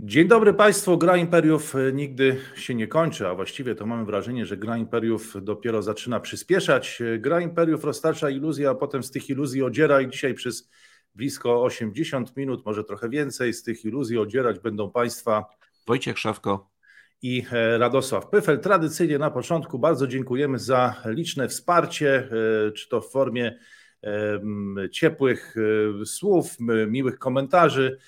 Dzień dobry Państwu. Gra Imperiów e, nigdy się nie kończy, a właściwie to mamy wrażenie, że Gra Imperiów dopiero zaczyna przyspieszać. E, gra Imperiów roztacza iluzję, a potem z tych iluzji odziera i dzisiaj przez blisko 80 minut, może trochę więcej, z tych iluzji odzierać będą Państwa Wojciech Szafko i e, Radosław Pyfel. Tradycyjnie na początku bardzo dziękujemy za liczne wsparcie, czy to w formie ciepłych słów, miłych komentarzy,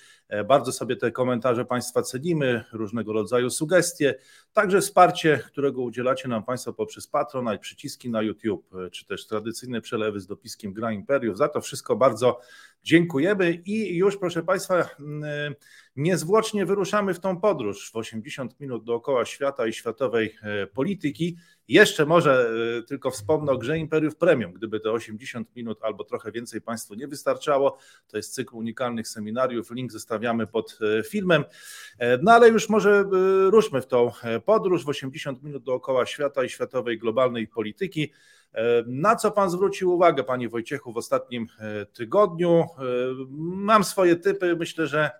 bardzo sobie te komentarze Państwa cenimy, różnego rodzaju sugestie, także wsparcie, którego udzielacie nam Państwo poprzez Patronite, przyciski na YouTube, e, czy też tradycyjne przelewy z dopiskiem Gra Imperiów. Za to wszystko bardzo dziękujemy i już proszę Państwa e, niezwłocznie wyruszamy w tą podróż w 80 minut dookoła świata i światowej polityki. Jeszcze może tylko wspomnę o grze Imperiów Premium. Gdyby te 80 minut albo trochę więcej Państwu nie wystarczało, to jest cykl unikalnych seminariów. Link zostawiamy pod filmem. No ale już może ruszmy w tą podróż w 80 minut dookoła świata i światowej globalnej polityki. Na co pan zwrócił uwagę, panie Wojciechu, w ostatnim e, tygodniu? E, mam swoje typy, myślę, że, e,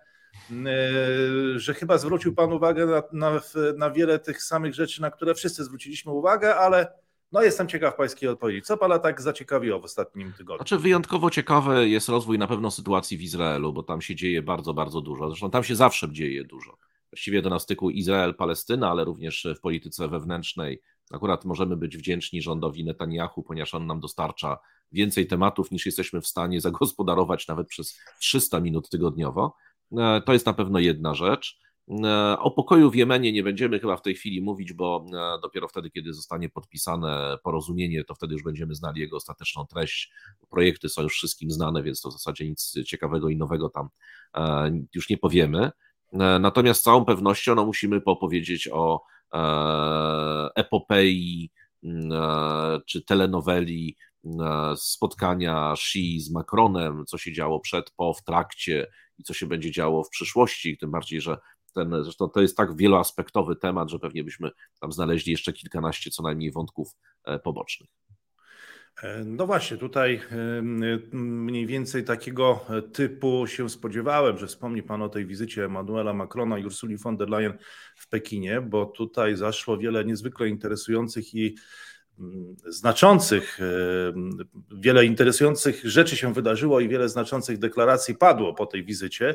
że chyba zwrócił pan uwagę na, na, na wiele tych samych rzeczy, na które wszyscy zwróciliśmy uwagę, ale no jestem ciekaw pańskiej odpowiedzi. Co pana tak zaciekawiło w ostatnim tygodniu? Znaczy wyjątkowo ciekawy jest rozwój na pewno sytuacji w Izraelu, bo tam się dzieje bardzo, bardzo dużo. Zresztą tam się zawsze dzieje dużo właściwie do nas styku Izrael-Palestyna, ale również w polityce wewnętrznej. Akurat możemy być wdzięczni rządowi Netanyahu, ponieważ on nam dostarcza więcej tematów niż jesteśmy w stanie zagospodarować nawet przez 300 minut tygodniowo. E, to jest na pewno jedna rzecz. E, o pokoju w Jemenie nie będziemy chyba w tej chwili mówić, bo e, dopiero wtedy, kiedy zostanie podpisane porozumienie, to wtedy już będziemy znali jego ostateczną treść. Projekty są już wszystkim znane, więc to w zasadzie nic ciekawego i nowego tam już nie powiemy. Natomiast z całą pewnością no, musimy popowiedzieć o epopei czy telenoweli spotkania Xi z Macronem, co się działo przed, po, w trakcie i co się będzie działo w przyszłości, tym bardziej, że ten, zresztą to jest tak wieloaspektowy temat, że pewnie byśmy tam znaleźli jeszcze kilkanaście co najmniej wątków pobocznych. E, no właśnie, tutaj mniej więcej takiego typu się spodziewałem, że wspomni Pan o tej wizycie Emmanuela Macrona i Ursuli von der Leyen w Pekinie, bo tutaj zaszło wiele niezwykle interesujących i znaczących, e, wiele interesujących rzeczy się wydarzyło i wiele znaczących deklaracji padło po tej wizycie,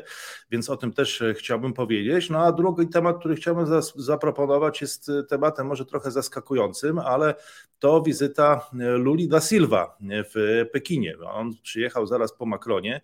więc o tym też e, chciałbym powiedzieć. No a drugi temat, który chciałbym zaproponować jest e, tematem może trochę zaskakującym, ale to wizyta Luli da Silva w Pekinie. On przyjechał zaraz po Macronie.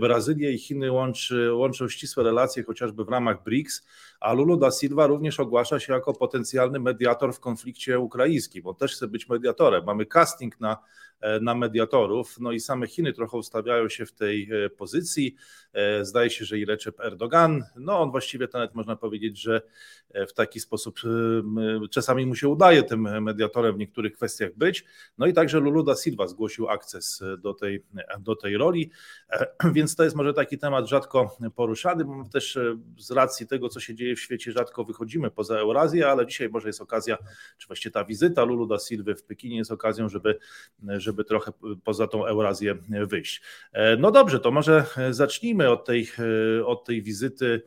Brazylię i Chiny łączy, łączą ścisłe relacje chociażby w ramach BRICS, a Lulu da Silva również ogłasza się jako potencjalny mediator w konflikcie ukraińskim, bo też chce być mediatorem. Mamy casting na E, na mediatorów. No i same Chiny trochę ustawiają się w tej e, pozycji. E, zdaje się, że i Recep Erdogan, no on właściwie to nawet można powiedzieć, że w taki sposób czasami mu się udaje tym mediatorem w niektórych kwestiach być. No i także Lulu da Silva zgłosił akces do tej, do tej roli, więc to jest może taki temat rzadko poruszany, też z racji tego, co się dzieje w świecie, rzadko wychodzimy poza Eurazję, ale dzisiaj może jest okazja, czy właściwie ta wizyta Lulu da Silva w Pekinie jest okazją, żeby, żeby trochę poza tą Eurazję wyjść. E, no dobrze, to może zacznijmy od tej, e, od tej wizyty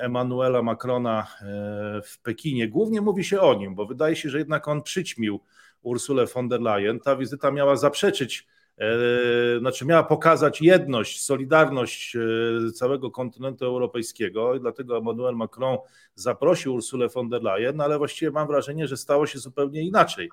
Emmanuela Macrona e, w Pekinie. Głównie mówi się o nim, bo wydaje się, że jednak on przyćmił Ursulę von der Leyen. Ta wizyta miała zaprzeczyć znaczy miała pokazać jedność, solidarność całego kontynentu europejskiego i dlatego Emmanuel Macron zaprosił Ursulę von der Leyen, ale właściwie mam wrażenie, że stało się zupełnie inaczej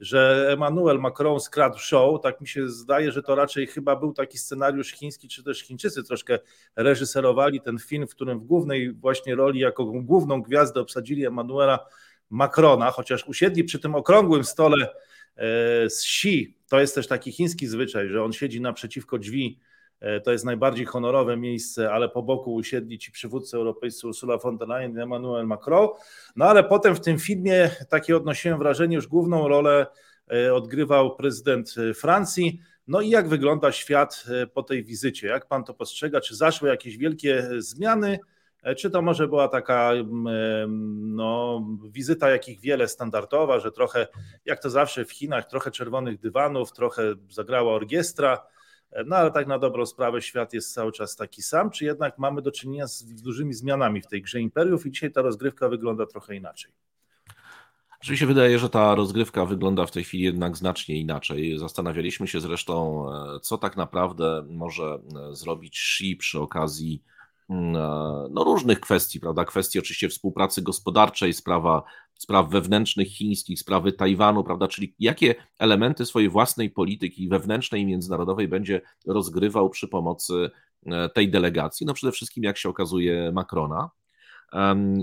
że Emmanuel Macron skradł show, tak mi się zdaje, że to raczej chyba był taki scenariusz chiński, czy też Chińczycy troszkę reżyserowali ten film, w którym w głównej właśnie roli, jako główną gwiazdę obsadzili Emmanuela Macrona, chociaż usiedli przy tym okrągłym stole e, z Xi, to jest też taki chiński zwyczaj, że on siedzi naprzeciwko drzwi E, to jest najbardziej honorowe miejsce, ale po boku usiedli ci przywódcy europejscy Ursula von der Leyen i Emmanuel Macron. No ale potem w tym filmie takie odnosiłem wrażenie, już główną rolę e, odgrywał prezydent e, Francji. No i jak wygląda świat po tej wizycie? Jak pan to postrzega? Czy zaszły jakieś wielkie zmiany? Czy to może była taka no, wizyta, jakich wiele standardowa, że trochę, jak to zawsze w Chinach, trochę czerwonych dywanów, trochę zagrała orkiestra, No ale tak na dobrą sprawę świat jest cały czas taki sam, czy jednak mamy do czynienia z dużymi zmianami w tej grze imperiów i dzisiaj ta rozgrywka wygląda trochę inaczej? Oczywiście się wydaje, że ta rozgrywka wygląda w tej chwili jednak znacznie inaczej. Zastanawialiśmy się zresztą, e, co tak naprawdę może e, zrobić Xi przy okazji mm, e, no, różnych kwestii, prawda? Kwestii oczywiście współpracy gospodarczej, sprawa, spraw wewnętrznych chińskich, sprawy Tajwanu, prawda? Czyli jakie elementy swojej własnej polityki wewnętrznej i międzynarodowej będzie rozgrywał przy pomocy tej delegacji. No przede wszystkim, jak się okazuje, Macrona.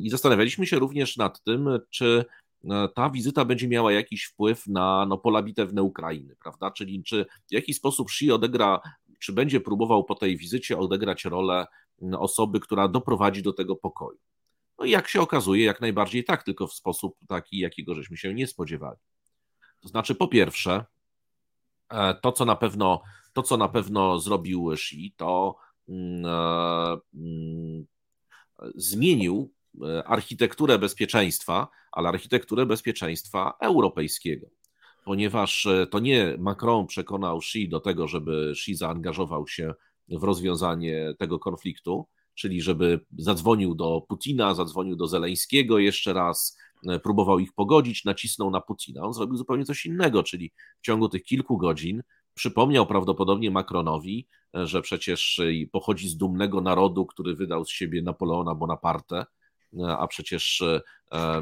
I zastanawialiśmy się również nad tym, czy E, ta wizyta będzie miała jakiś wpływ na no, pola bitewne Ukrainy, prawda? Czyli czy w jaki sposób Xi odegra, czy będzie próbował po tej wizycie odegrać rolę osoby, która doprowadzi do tego pokoju. No i jak się okazuje, jak najbardziej tak, tylko w sposób taki, jakiego żeśmy się nie spodziewali. To znaczy, po pierwsze, e, to, co na pewno, to, co na pewno zrobił Xi, to mm, e, mm, zmienił E, architekturę bezpieczeństwa, ale architekturę bezpieczeństwa europejskiego. Ponieważ to nie Macron przekonał Xi do tego, żeby Xi zaangażował się w rozwiązanie tego konfliktu, czyli żeby zadzwonił do Putina, zadzwonił do Zeleńskiego jeszcze raz, e, próbował ich pogodzić, nacisnął na Putina. On zrobił zupełnie coś innego, czyli w ciągu tych kilku godzin przypomniał prawdopodobnie Macronowi, że przecież pochodzi z dumnego narodu, który wydał z siebie Napoleona Bonaparte, a przecież e, e,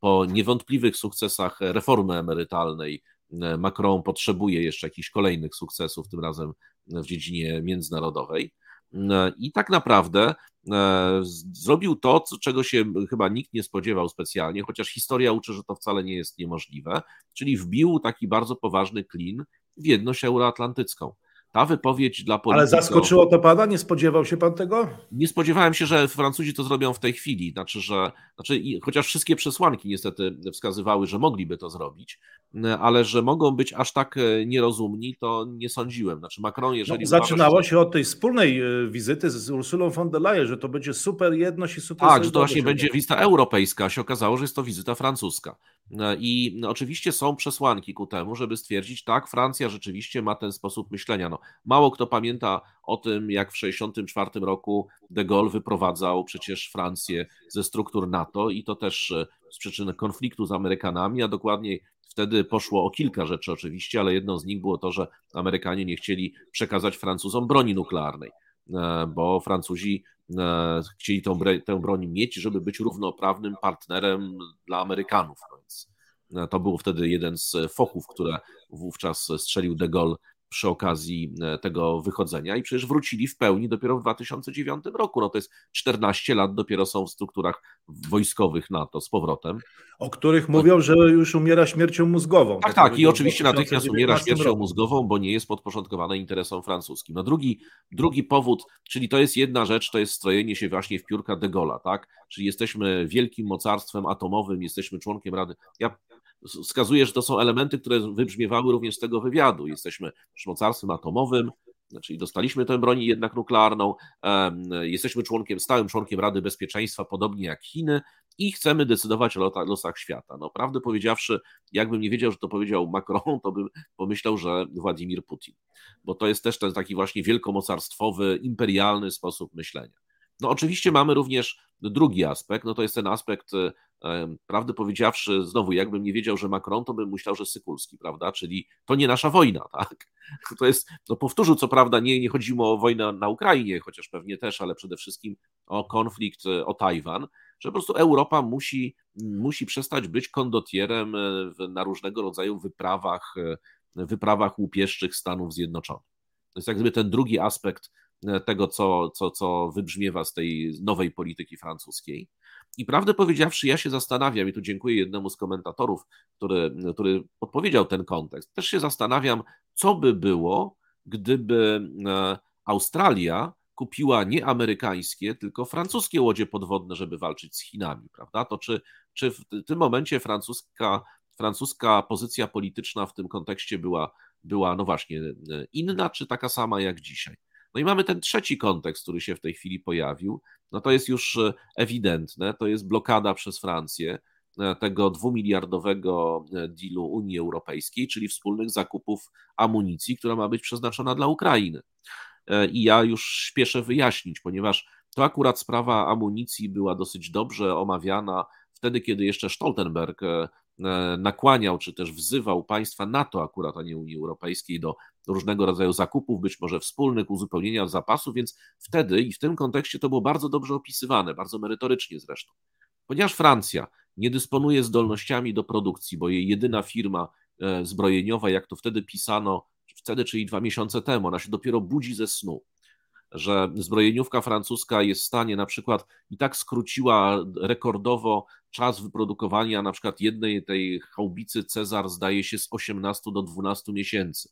po niewątpliwych sukcesach reformy emerytalnej e, Macron potrzebuje jeszcze jakichś kolejnych sukcesów, tym razem w dziedzinie międzynarodowej. I tak naprawdę zrobił to, czego się chyba nikt nie spodziewał specjalnie, chociaż historia uczy, że to wcale nie jest niemożliwe, czyli wbił taki bardzo poważny klin w jedność euroatlantycką ta wypowiedź dla polityków... Ale zaskoczyło to pana? Nie spodziewał się pan tego? Nie spodziewałem się, że Francuzi to zrobią w tej chwili. Znaczy, że znaczy, chociaż wszystkie przesłanki niestety wskazywały, że mogliby to zrobić, ale że mogą być aż tak e, nierozumni, to nie sądziłem. Znaczy Macron, jeżeli... No, zaczynało się od tej wspólnej e, wizyty z Ursulą von der Leyen, że to będzie super jedność i super... Tak, że to właśnie będzie wizyta europejska. Się okazało, że jest to wizyta francuska. E, I oczywiście są przesłanki ku temu, żeby stwierdzić, tak, Francja rzeczywiście ma ten sposób myślenia. No, mało kto pamięta o tym, jak w 1964 roku de Gaulle wyprowadzał przecież Francję ze struktur NATO i to też z przyczyn konfliktu z Amerykanami, a dokładniej Wtedy poszło o kilka rzeczy oczywiście, ale jedną z nich było to, że Amerykanie nie chcieli przekazać Francuzom broni nuklearnej, e, bo Francuzi e, chcieli tą, tę broń mieć, żeby być równoprawnym partnerem dla Amerykanów. No więc e, to był wtedy jeden z fochów, które wówczas strzelił de Gaulle przy okazji e, tego wychodzenia i przecież wrócili w pełni dopiero w 2009 roku. No to jest 14 lat dopiero są w strukturach wojskowych NATO z powrotem. O których mówią, że już umiera śmiercią mózgową. Tak, tak, i oczywiście natychmiast umiera śmiercią roku. mózgową, bo nie jest podporządkowane interesom francuskim. No drugi, drugi powód, czyli to jest jedna rzecz, to jest strojenie się właśnie w piórka de Gaulle'a, tak? Czyli jesteśmy wielkim mocarstwem atomowym, jesteśmy członkiem Rady. Ja wskazuje, że to są elementy, które wybrzmiewały również z tego wywiadu. Jesteśmy mocarstwem atomowym, czyli dostaliśmy tę broń jednak nuklearną, jesteśmy członkiem, stałym członkiem Rady Bezpieczeństwa, podobnie jak Chiny, i chcemy decydować o losach świata. No, prawdę powiedziawszy, jakbym nie wiedział, że to powiedział Macron, to bym pomyślał, że Władimir Putin, bo to jest też ten taki właśnie wielkomocarstwowy, imperialny sposób myślenia. No oczywiście mamy również drugi aspekt, no to jest ten aspekt Prawdę powiedziawszy, znowu, jakbym nie wiedział, że Macron, to bym myślał, że Sykulski, prawda? Czyli to nie nasza wojna, tak? To jest, no powtórzył, co prawda, nie, nie chodziło o wojnę na Ukrainie, chociaż pewnie też, ale przede wszystkim o konflikt e, o Tajwan, że po prostu Europa musi, musi przestać być kondotierem e, na różnego rodzaju wyprawach, e, wyprawach łupieszczych Stanów Zjednoczonych. To jest jak gdyby ten drugi aspekt tego, co, co, co wybrzmiewa z tej nowej polityki francuskiej. I prawdę powiedziawszy, ja się zastanawiam, i tu dziękuję jednemu z komentatorów, który, który podpowiedział ten kontekst. Też się zastanawiam, co by było, gdyby e, Australia kupiła nie amerykańskie, tylko francuskie łodzie podwodne, żeby walczyć z Chinami, prawda? To czy, czy w tym momencie francuska, francuska pozycja polityczna w tym kontekście była, była, no właśnie, e, inna, czy taka sama jak dzisiaj? No i mamy ten trzeci kontekst, który się w tej chwili pojawił. No to jest już e, ewidentne, to jest blokada przez Francję tego dwumiliardowego dealu Unii Europejskiej, czyli wspólnych zakupów amunicji, która ma być przeznaczona dla Ukrainy. I ja już śpieszę wyjaśnić, ponieważ to akurat sprawa amunicji była dosyć dobrze omawiana wtedy, kiedy jeszcze Stoltenberg nakłaniał, czy też wzywał państwa NATO, akurat, a nie Unii Europejskiej, do różnego rodzaju zakupów, być może wspólnych, uzupełnienia zapasów, więc wtedy i w tym kontekście to było bardzo dobrze opisywane, bardzo merytorycznie zresztą. Ponieważ Francja nie dysponuje zdolnościami do produkcji, bo jej jedyna firma e, zbrojeniowa, jak to wtedy pisano, wtedy, czyli dwa miesiące temu, ona się dopiero budzi ze snu, że zbrojeniówka francuska jest w stanie na przykład i tak skróciła rekordowo czas wyprodukowania na przykład jednej tej chałbicy Cezar zdaje się z 18 do 12 miesięcy.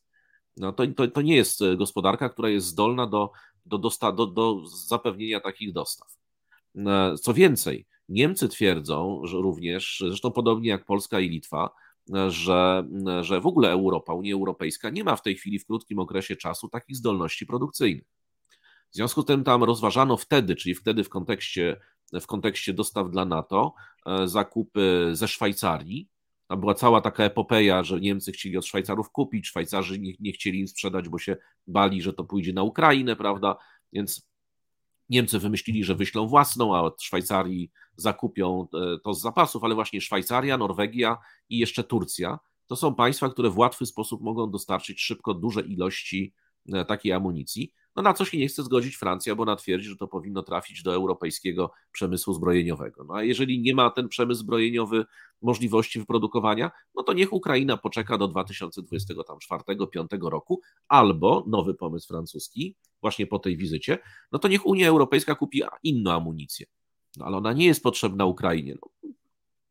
No to, to, to nie jest gospodarka, która jest zdolna do, do, dosta, do, do zapewnienia takich dostaw. E, co więcej, Niemcy twierdzą, że również, zresztą podobnie jak Polska i Litwa, że, że w ogóle Europa, Unia Europejska nie ma w tej chwili w krótkim okresie czasu takich zdolności produkcyjnych. W związku z tym tam rozważano wtedy, czyli wtedy w kontekście, w kontekście dostaw dla NATO, e, zakupy ze Szwajcarii. Tam była cała taka epopeja, że Niemcy chcieli od Szwajcarów kupić, Szwajcarzy nie, nie chcieli im sprzedać, bo się bali, że to pójdzie na Ukrainę, prawda? Więc Niemcy wymyślili, że wyślą własną, a od Szwajcarii zakupią e, to z zapasów, ale właśnie Szwajcaria, Norwegia i jeszcze Turcja to są państwa, które w łatwy sposób mogą dostarczyć szybko duże ilości e, takiej amunicji. No na co się nie chce zgodzić Francja, bo ona twierdzi, że to powinno trafić do europejskiego przemysłu zbrojeniowego. No a jeżeli nie ma ten przemysł zbrojeniowy możliwości wyprodukowania, no to niech Ukraina poczeka do 2024-2025 roku, albo nowy pomysł francuski, właśnie po tej wizycie, no to niech Unia Europejska kupi inną amunicję. No ale ona nie jest potrzebna Ukrainie. No,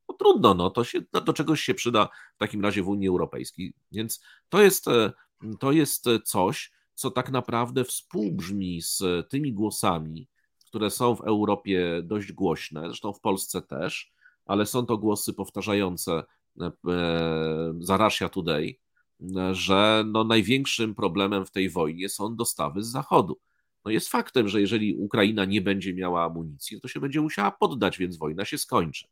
no trudno, no to się, no, do czegoś się przyda w takim razie w Unii Europejskiej. Więc to jest, e, to jest coś, co tak naprawdę współbrzmi z tymi głosami, które są w Europie dość głośne, zresztą w Polsce też, ale są to głosy powtarzające e, za Russia Today, że no największym problemem w tej wojnie są dostawy z Zachodu. No jest faktem, że jeżeli Ukraina nie będzie miała amunicji, to się będzie musiała poddać, więc wojna się skończy.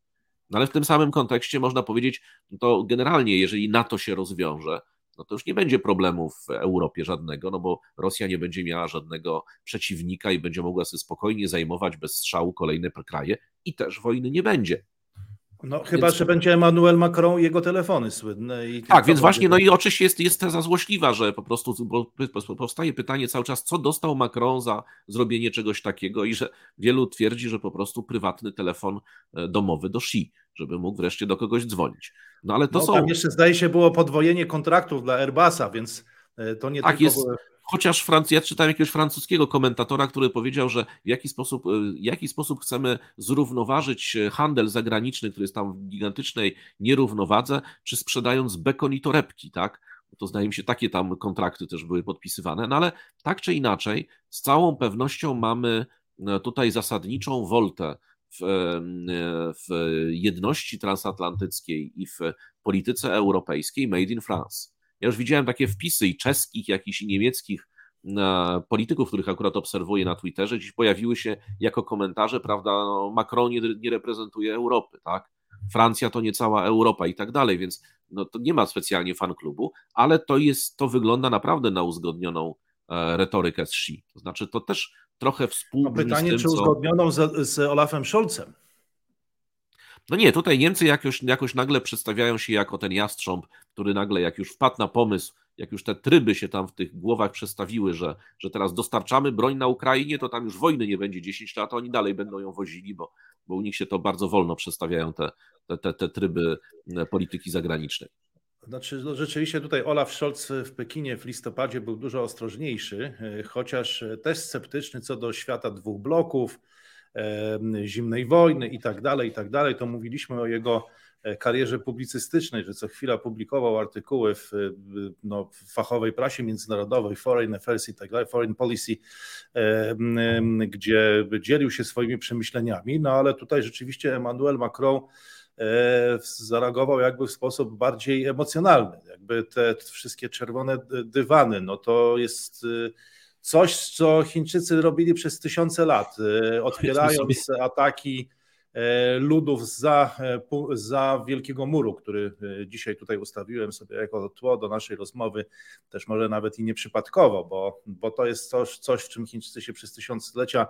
No ale w tym samym kontekście można powiedzieć, no to generalnie, jeżeli NATO się rozwiąże, no to już nie będzie problemu w Europie żadnego, no bo Rosja nie będzie miała żadnego przeciwnika i będzie mogła sobie spokojnie zajmować bez strzału kolejne kraje i też wojny nie będzie. No chyba, więc... że będzie Emmanuel Macron i jego telefony słynne. I tak, więc właśnie, no i oczywiście jest, jest teza złośliwa, że po prostu powstaje pytanie cały czas, co dostał Macron za zrobienie czegoś takiego i że wielu twierdzi, że po prostu prywatny telefon e, domowy do Xi, żeby mógł wreszcie do kogoś dzwonić. No ale to no, są... Tam jeszcze zdaje się było podwojenie kontraktów dla Airbusa, więc e, to nie tak tylko... Jest... Chociaż Franc... ja czytałem jakiegoś francuskiego komentatora, który powiedział, że w jaki sposób, w e, jaki sposób chcemy zrównoważyć e, handel zagraniczny, który jest tam w gigantycznej nierównowadze, czy sprzedając bekon i torebki, tak? To zdaje mi się, takie tam kontrakty też były podpisywane, no ale tak czy inaczej, z całą pewnością mamy tutaj zasadniczą woltę w, w jedności transatlantyckiej i w polityce europejskiej made in France. Ja już widziałem takie wpisy i czeskich, jakichś i niemieckich e, polityków, których akurat obserwuję na Twitterze, dziś pojawiły się jako komentarze, prawda, no, Macron nie, nie reprezentuje Europy, tak? Francja to nie cała Europa i tak dalej, więc no, to nie ma specjalnie fan klubu, ale to jest, to wygląda naprawdę na uzgodnioną e, retorykę z Xi. To znaczy, to też trochę współbrzmi no pytanie, tym, czy uzgodnioną co... z, z Olafem Scholzem? No nie, tutaj Niemcy jakoś, jakoś nagle przedstawiają się jako ten jastrząb, który nagle, jak już wpadł na pomysł, jak już te tryby się tam w tych głowach przestawiły, że, że teraz dostarczamy broń na Ukrainie, to tam już wojny nie będzie 10 lat, oni dalej będą ją wozili, bo, bo u nich się to bardzo wolno przestawiają te, te, te, te tryby e, polityki zagranicznej. Znaczy, no rzeczywiście tutaj Olaf Scholz w Pekinie w listopadzie był dużo ostrożniejszy, e, chociaż też sceptyczny co do świata dwóch bloków, zimnej wojny i tak dalej, i tak dalej. To mówiliśmy o jego e, karierze publicystycznej, że co chwila publikował artykuły w, no, w fachowej prasie międzynarodowej, Foreign Affairs i tak dalej, Foreign Policy, gdzie dzielił się swoimi przemyśleniami, no ale tutaj rzeczywiście Emmanuel Macron e, zareagował jakby w sposób bardziej emocjonalny. Jakby te wszystkie czerwone dywany, no to jest coś, co Chińczycy robili przez tysiące lat, y, otwierając ataki E, ludów za, e, za Wielkiego Muru, który e, dzisiaj tutaj ustawiłem sobie jako tło do naszej rozmowy, też może nawet i nieprzypadkowo, bo, bo to jest coś, coś, w czym Chińczycy się przez tysiąclecia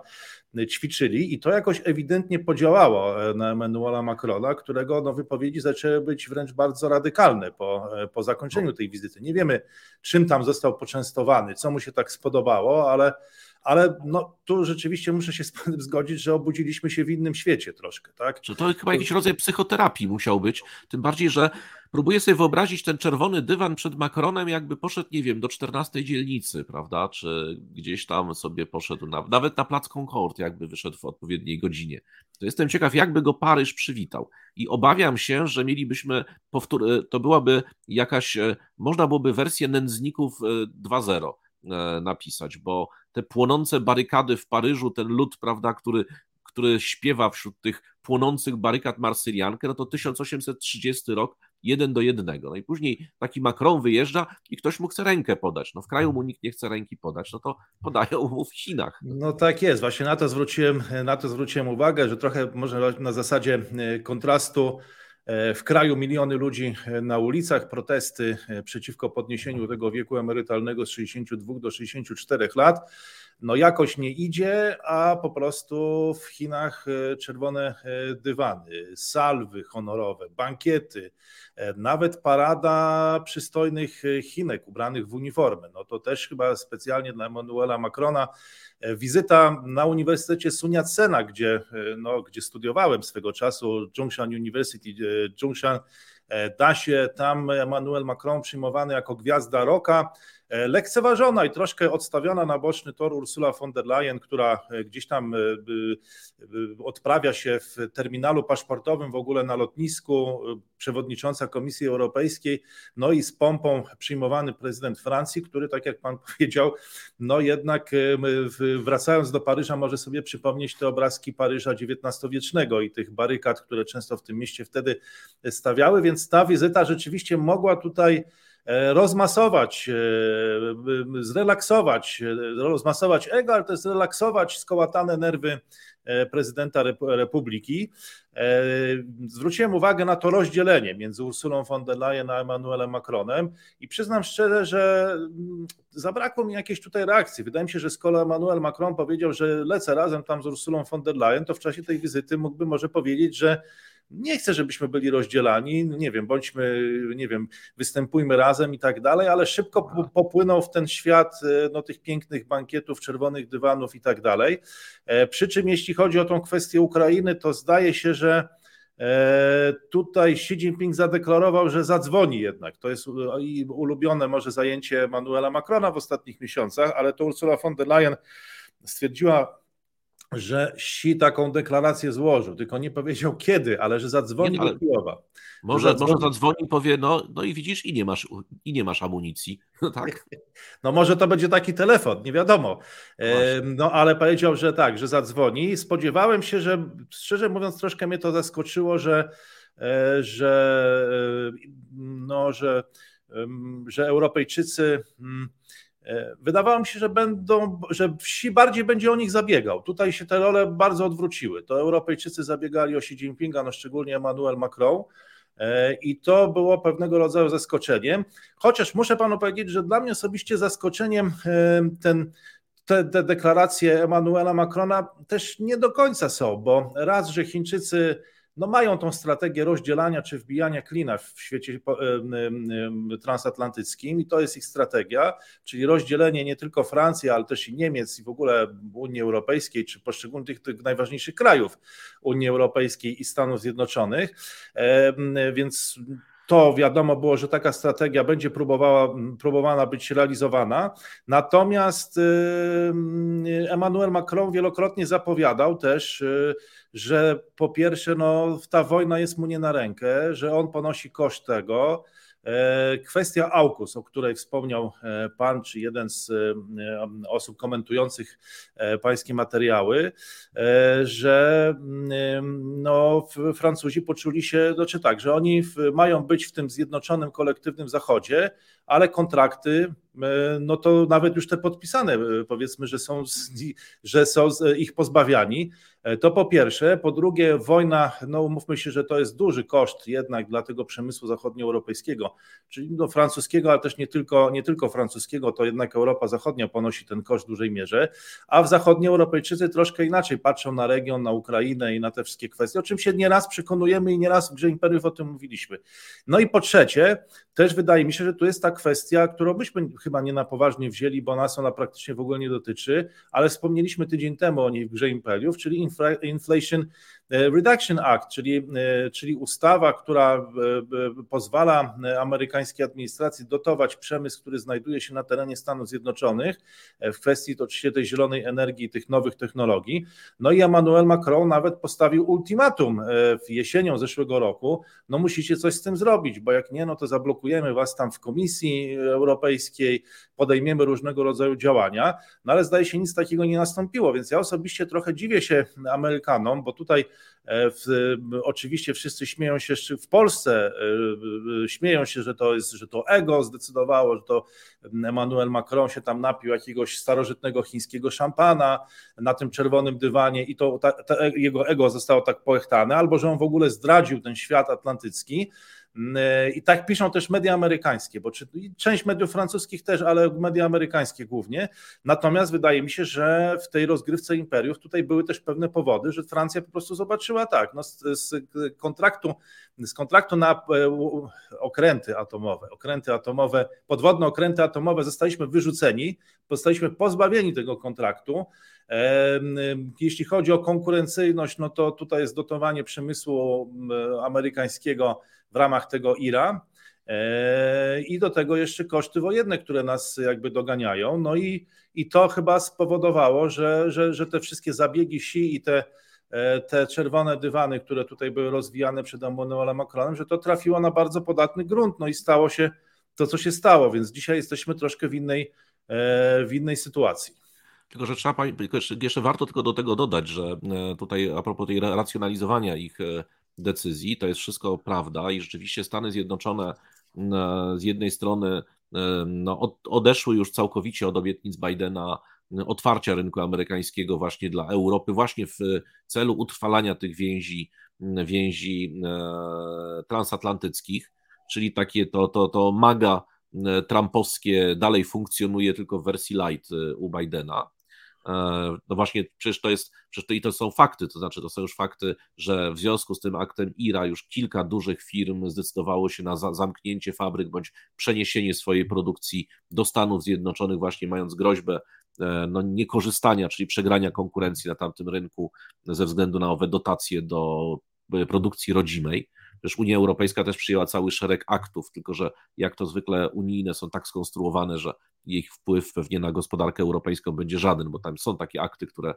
ćwiczyli i to jakoś ewidentnie podziałało na Emmanuela Macrona, którego no, wypowiedzi zaczęły być wręcz bardzo radykalne po, po zakończeniu tej wizyty. Nie wiemy, czym tam został poczęstowany, co mu się tak spodobało, ale ale no, tu rzeczywiście muszę się z panem zgodzić, że obudziliśmy się w innym świecie troszkę, tak? Czy to chyba jakiś rodzaj psychoterapii musiał być, tym bardziej, że próbuję sobie wyobrazić ten czerwony dywan przed Macronem, jakby poszedł, nie wiem, do 14 dzielnicy, prawda, czy gdzieś tam sobie poszedł, na, nawet na plac Concord, jakby wyszedł w odpowiedniej godzinie. To jestem ciekaw, jakby go Paryż przywitał. I obawiam się, że mielibyśmy, powtór- to byłaby jakaś, e, można byłoby wersję nędzników 2.0 e, napisać, bo te płonące barykady w Paryżu, ten lud, prawda, który, który śpiewa wśród tych płonących barykad Marsyliankę, no to 1830 rok, jeden do jednego. No i później taki Macron wyjeżdża i ktoś mu chce rękę podać. No w kraju mu nikt nie chce ręki podać, no to podają mu w Chinach. No tak jest, właśnie na to zwróciłem, na to zwróciłem uwagę, że trochę może na zasadzie e, kontrastu w kraju miliony ludzi e, na ulicach, protesty przeciwko podniesieniu tego wieku emerytalnego z 62 do 64 lat no jakoś nie idzie, a po prostu w Chinach e, czerwone e, dywany, salwy honorowe, bankiety, e, nawet parada przystojnych Chinek ubranych w uniformy. No to też chyba specjalnie dla Emmanuela Macrona wizyta na Uniwersytecie Sun Yat-sena, gdzie, no, gdzie studiowałem swego czasu, Zhongshan University, Zhongshan, da się tam Emmanuel Macron przyjmowany jako gwiazda roka, lekceważona i troszkę odstawiona na boczny tor Ursula von der Leyen, która e, gdzieś tam e, odprawia się w terminalu paszportowym, w ogóle na lotnisku, przewodnicząca Komisji Europejskiej, no i z pompą przyjmowany prezydent Francji, który, tak jak pan powiedział, no jednak wracając do Paryża, może sobie przypomnieć te obrazki Paryża XIX-wiecznego i tych barykad, które często w tym mieście wtedy stawiały, więc ta wizyta rzeczywiście mogła tutaj E, rozmasować, e, zrelaksować, rozmasować ego, ale też zrelaksować skołatane nerwy e, prezydenta Republiki. Zwróciłem uwagę na to rozdzielenie między Ursulą von der Leyen a Emmanuelem Macronem i przyznam szczerze, że mm, zabrakło mi jakiejś tutaj reakcji. Wydaje mi się, że skoro Emmanuel Macron powiedział, że lecę razem tam z Ursulą von der Leyen, to w czasie tej wizyty mógłby może powiedzieć, że nie chcę, żebyśmy byli rozdzielani, nie wiem, bądźmy, nie wiem, występujmy razem i tak dalej, ale szybko popłynął w ten świat e, no, tych pięknych bankietów, czerwonych dywanów i tak dalej. E, przy czym jeśli chodzi o tą kwestię Ukrainy, to zdaje się, że e, Tutaj Xi Jinping zadeklarował, że zadzwoni jednak. To jest ulubione może zajęcie Manuela Macrona w ostatnich miesiącach, ale to Ursula von der Leyen stwierdziła że Xi taką deklarację złożył, tylko nie powiedział kiedy, ale że zadzwoni nie, do Kijowa. Może zadzwoni... może zadzwoni i powie, no, no i widzisz, i nie masz, i nie masz amunicji. No, tak? no może to będzie taki telefon, nie wiadomo. E, no ale powiedział, że tak, że zadzwoni. Spodziewałem się, że szczerze mówiąc troszkę mnie to zaskoczyło, że, e, że, e, no, że, że Europejczycy mm, wydawało mi się, że będą, że wsi bardziej będzie o nich zabiegał. Tutaj się te role bardzo odwróciły. To Europejczycy zabiegali o Xi Jinpinga, no szczególnie Emmanuel Macron. E, I to było pewnego rodzaju zaskoczeniem. Chociaż muszę panu powiedzieć, że dla mnie osobiście zaskoczeniem e, ten, te, te deklaracje Emmanuela Macrona też nie do końca są, bo raz, że Chińczycy no mają tą strategię rozdzielania czy wbijania klina w świecie transatlantyckim i to jest ich strategia, czyli rozdzielenie nie tylko Francji, ale też i Niemiec i w ogóle Unii Europejskiej, czy poszczególnych tych najważniejszych krajów Unii Europejskiej i Stanów Zjednoczonych. Więc to wiadomo było, że taka strategia będzie próbowała, próbowana być realizowana. Natomiast Emmanuel Macron wielokrotnie zapowiadał też, y, że po pierwsze, no, ta wojna jest mu nie na rękę, że on ponosi koszt tego. E, kwestia AUKUS, o której wspomniał e, Pan, czy jeden z e, osób komentujących Pańskie materiały, że mm, no, Francuzi poczuli się, znaczy tak, że oni mają być w tym zjednoczonym kolektywnym Zachodzie, ale kontrakty, no to nawet już te podpisane, powiedzmy, że są, że są ich pozbawiani. E, to po pierwsze. Po drugie, wojna, no umówmy się, że to jest duży koszt jednak dla tego przemysłu zachodnioeuropejskiego, czyli no francuskiego, ale też nie tylko, nie tylko francuskiego, to jednak Europa Zachodnia ponosi ten koszt w dużej mierze, a w zachodnioeuropejczycy troszkę inaczej patrzą na region, na Ukrainę i na te wszystkie kwestie, o czym się nieraz przekonujemy i nieraz w Grze Imperiów o tym mówiliśmy. No i po trzecie, też wydaje mi się, że tu jest ta kwestia, którą byśmy chyba nie na poważnie wzięli, bo nas ona praktycznie w ogóle nie dotyczy, ale wspomnieliśmy tydzień temu o niej w Grze Imperiów, czyli Inflation E, Reduction Act, czyli, e, czyli ustawa, która e, pozwala amerykańskiej administracji dotować przemysł, który znajduje się na terenie Stanów Zjednoczonych w kwestii oczywiście tej zielonej energii i tych nowych technologii. No i Emmanuel Macron nawet postawił ultimatum w jesienią zeszłego roku, no musicie coś z tym zrobić, bo jak nie, no to zablokujemy was tam w Komisji Europejskiej, podejmiemy różnego rodzaju działania, no ale zdaje się nic takiego nie nastąpiło, więc ja osobiście trochę dziwię się Amerykanom, bo tutaj E, w, oczywiście wszyscy śmieją się w Polsce, e, śmieją się, że to jest, że to ego zdecydowało, że to Emmanuel Macron się tam napił jakiegoś starożytnego chińskiego szampana na tym czerwonym dywanie i to ta, ta, jego ego zostało tak poechtane, albo że on w ogóle zdradził ten świat atlantycki. E, I tak piszą też media amerykańskie, bo czy, część mediów francuskich też, ale media amerykańskie głównie. Natomiast wydaje mi się, że w tej rozgrywce imperiów tutaj były też pewne powody, że Francja po prostu zobaczyła tak, no z, z kontraktu, z kontraktu na e, okręty atomowe, okręty atomowe, podwodne okręty atomowe zostaliśmy wyrzuceni, zostaliśmy pozbawieni tego kontraktu. Jeśli chodzi o konkurencyjność, no to tutaj jest dotowanie przemysłu amerykańskiego w ramach tego IRA. E, I do tego jeszcze koszty wojenne, które nas jakby doganiają. No i, i to chyba spowodowało, że, że, że te wszystkie zabiegi Xi i te, e, te czerwone dywany, które tutaj były rozwijane przed Emmanuelem Macronem, że to trafiło na bardzo podatny grunt. No i stało się to, co się stało, więc dzisiaj jesteśmy troszkę w innej, e, w innej sytuacji. Tylko, że trzeba, jeszcze warto tylko do tego dodać, że tutaj a propos tej racjonalizowania ich decyzji. To jest wszystko prawda i rzeczywiście Stany Zjednoczone z jednej strony no, odeszły już całkowicie od obietnic Bidena otwarcia rynku amerykańskiego właśnie dla Europy, właśnie w celu utrwalania tych więzi, więzi e, transatlantyckich, czyli takie to, to, to maga trumpowskie dalej funkcjonuje tylko w wersji light e, u Bidena. E, no właśnie, przecież to jest, przecież to, i to są fakty, to znaczy to są już fakty, że w związku z tym aktem IRA już kilka dużych firm zdecydowało się na za, zamknięcie fabryk bądź przeniesienie swojej produkcji do Stanów Zjednoczonych, właśnie mając groźbę e, no, niekorzystania, czyli przegrania konkurencji na tamtym rynku ze względu na owe dotacje do e, produkcji rodzimej. Przecież Unia Europejska też przyjęła cały szereg aktów, tylko że jak to zwykle unijne są tak skonstruowane, że ich wpływ pewnie na gospodarkę europejską będzie żaden, bo tam są takie akty, które,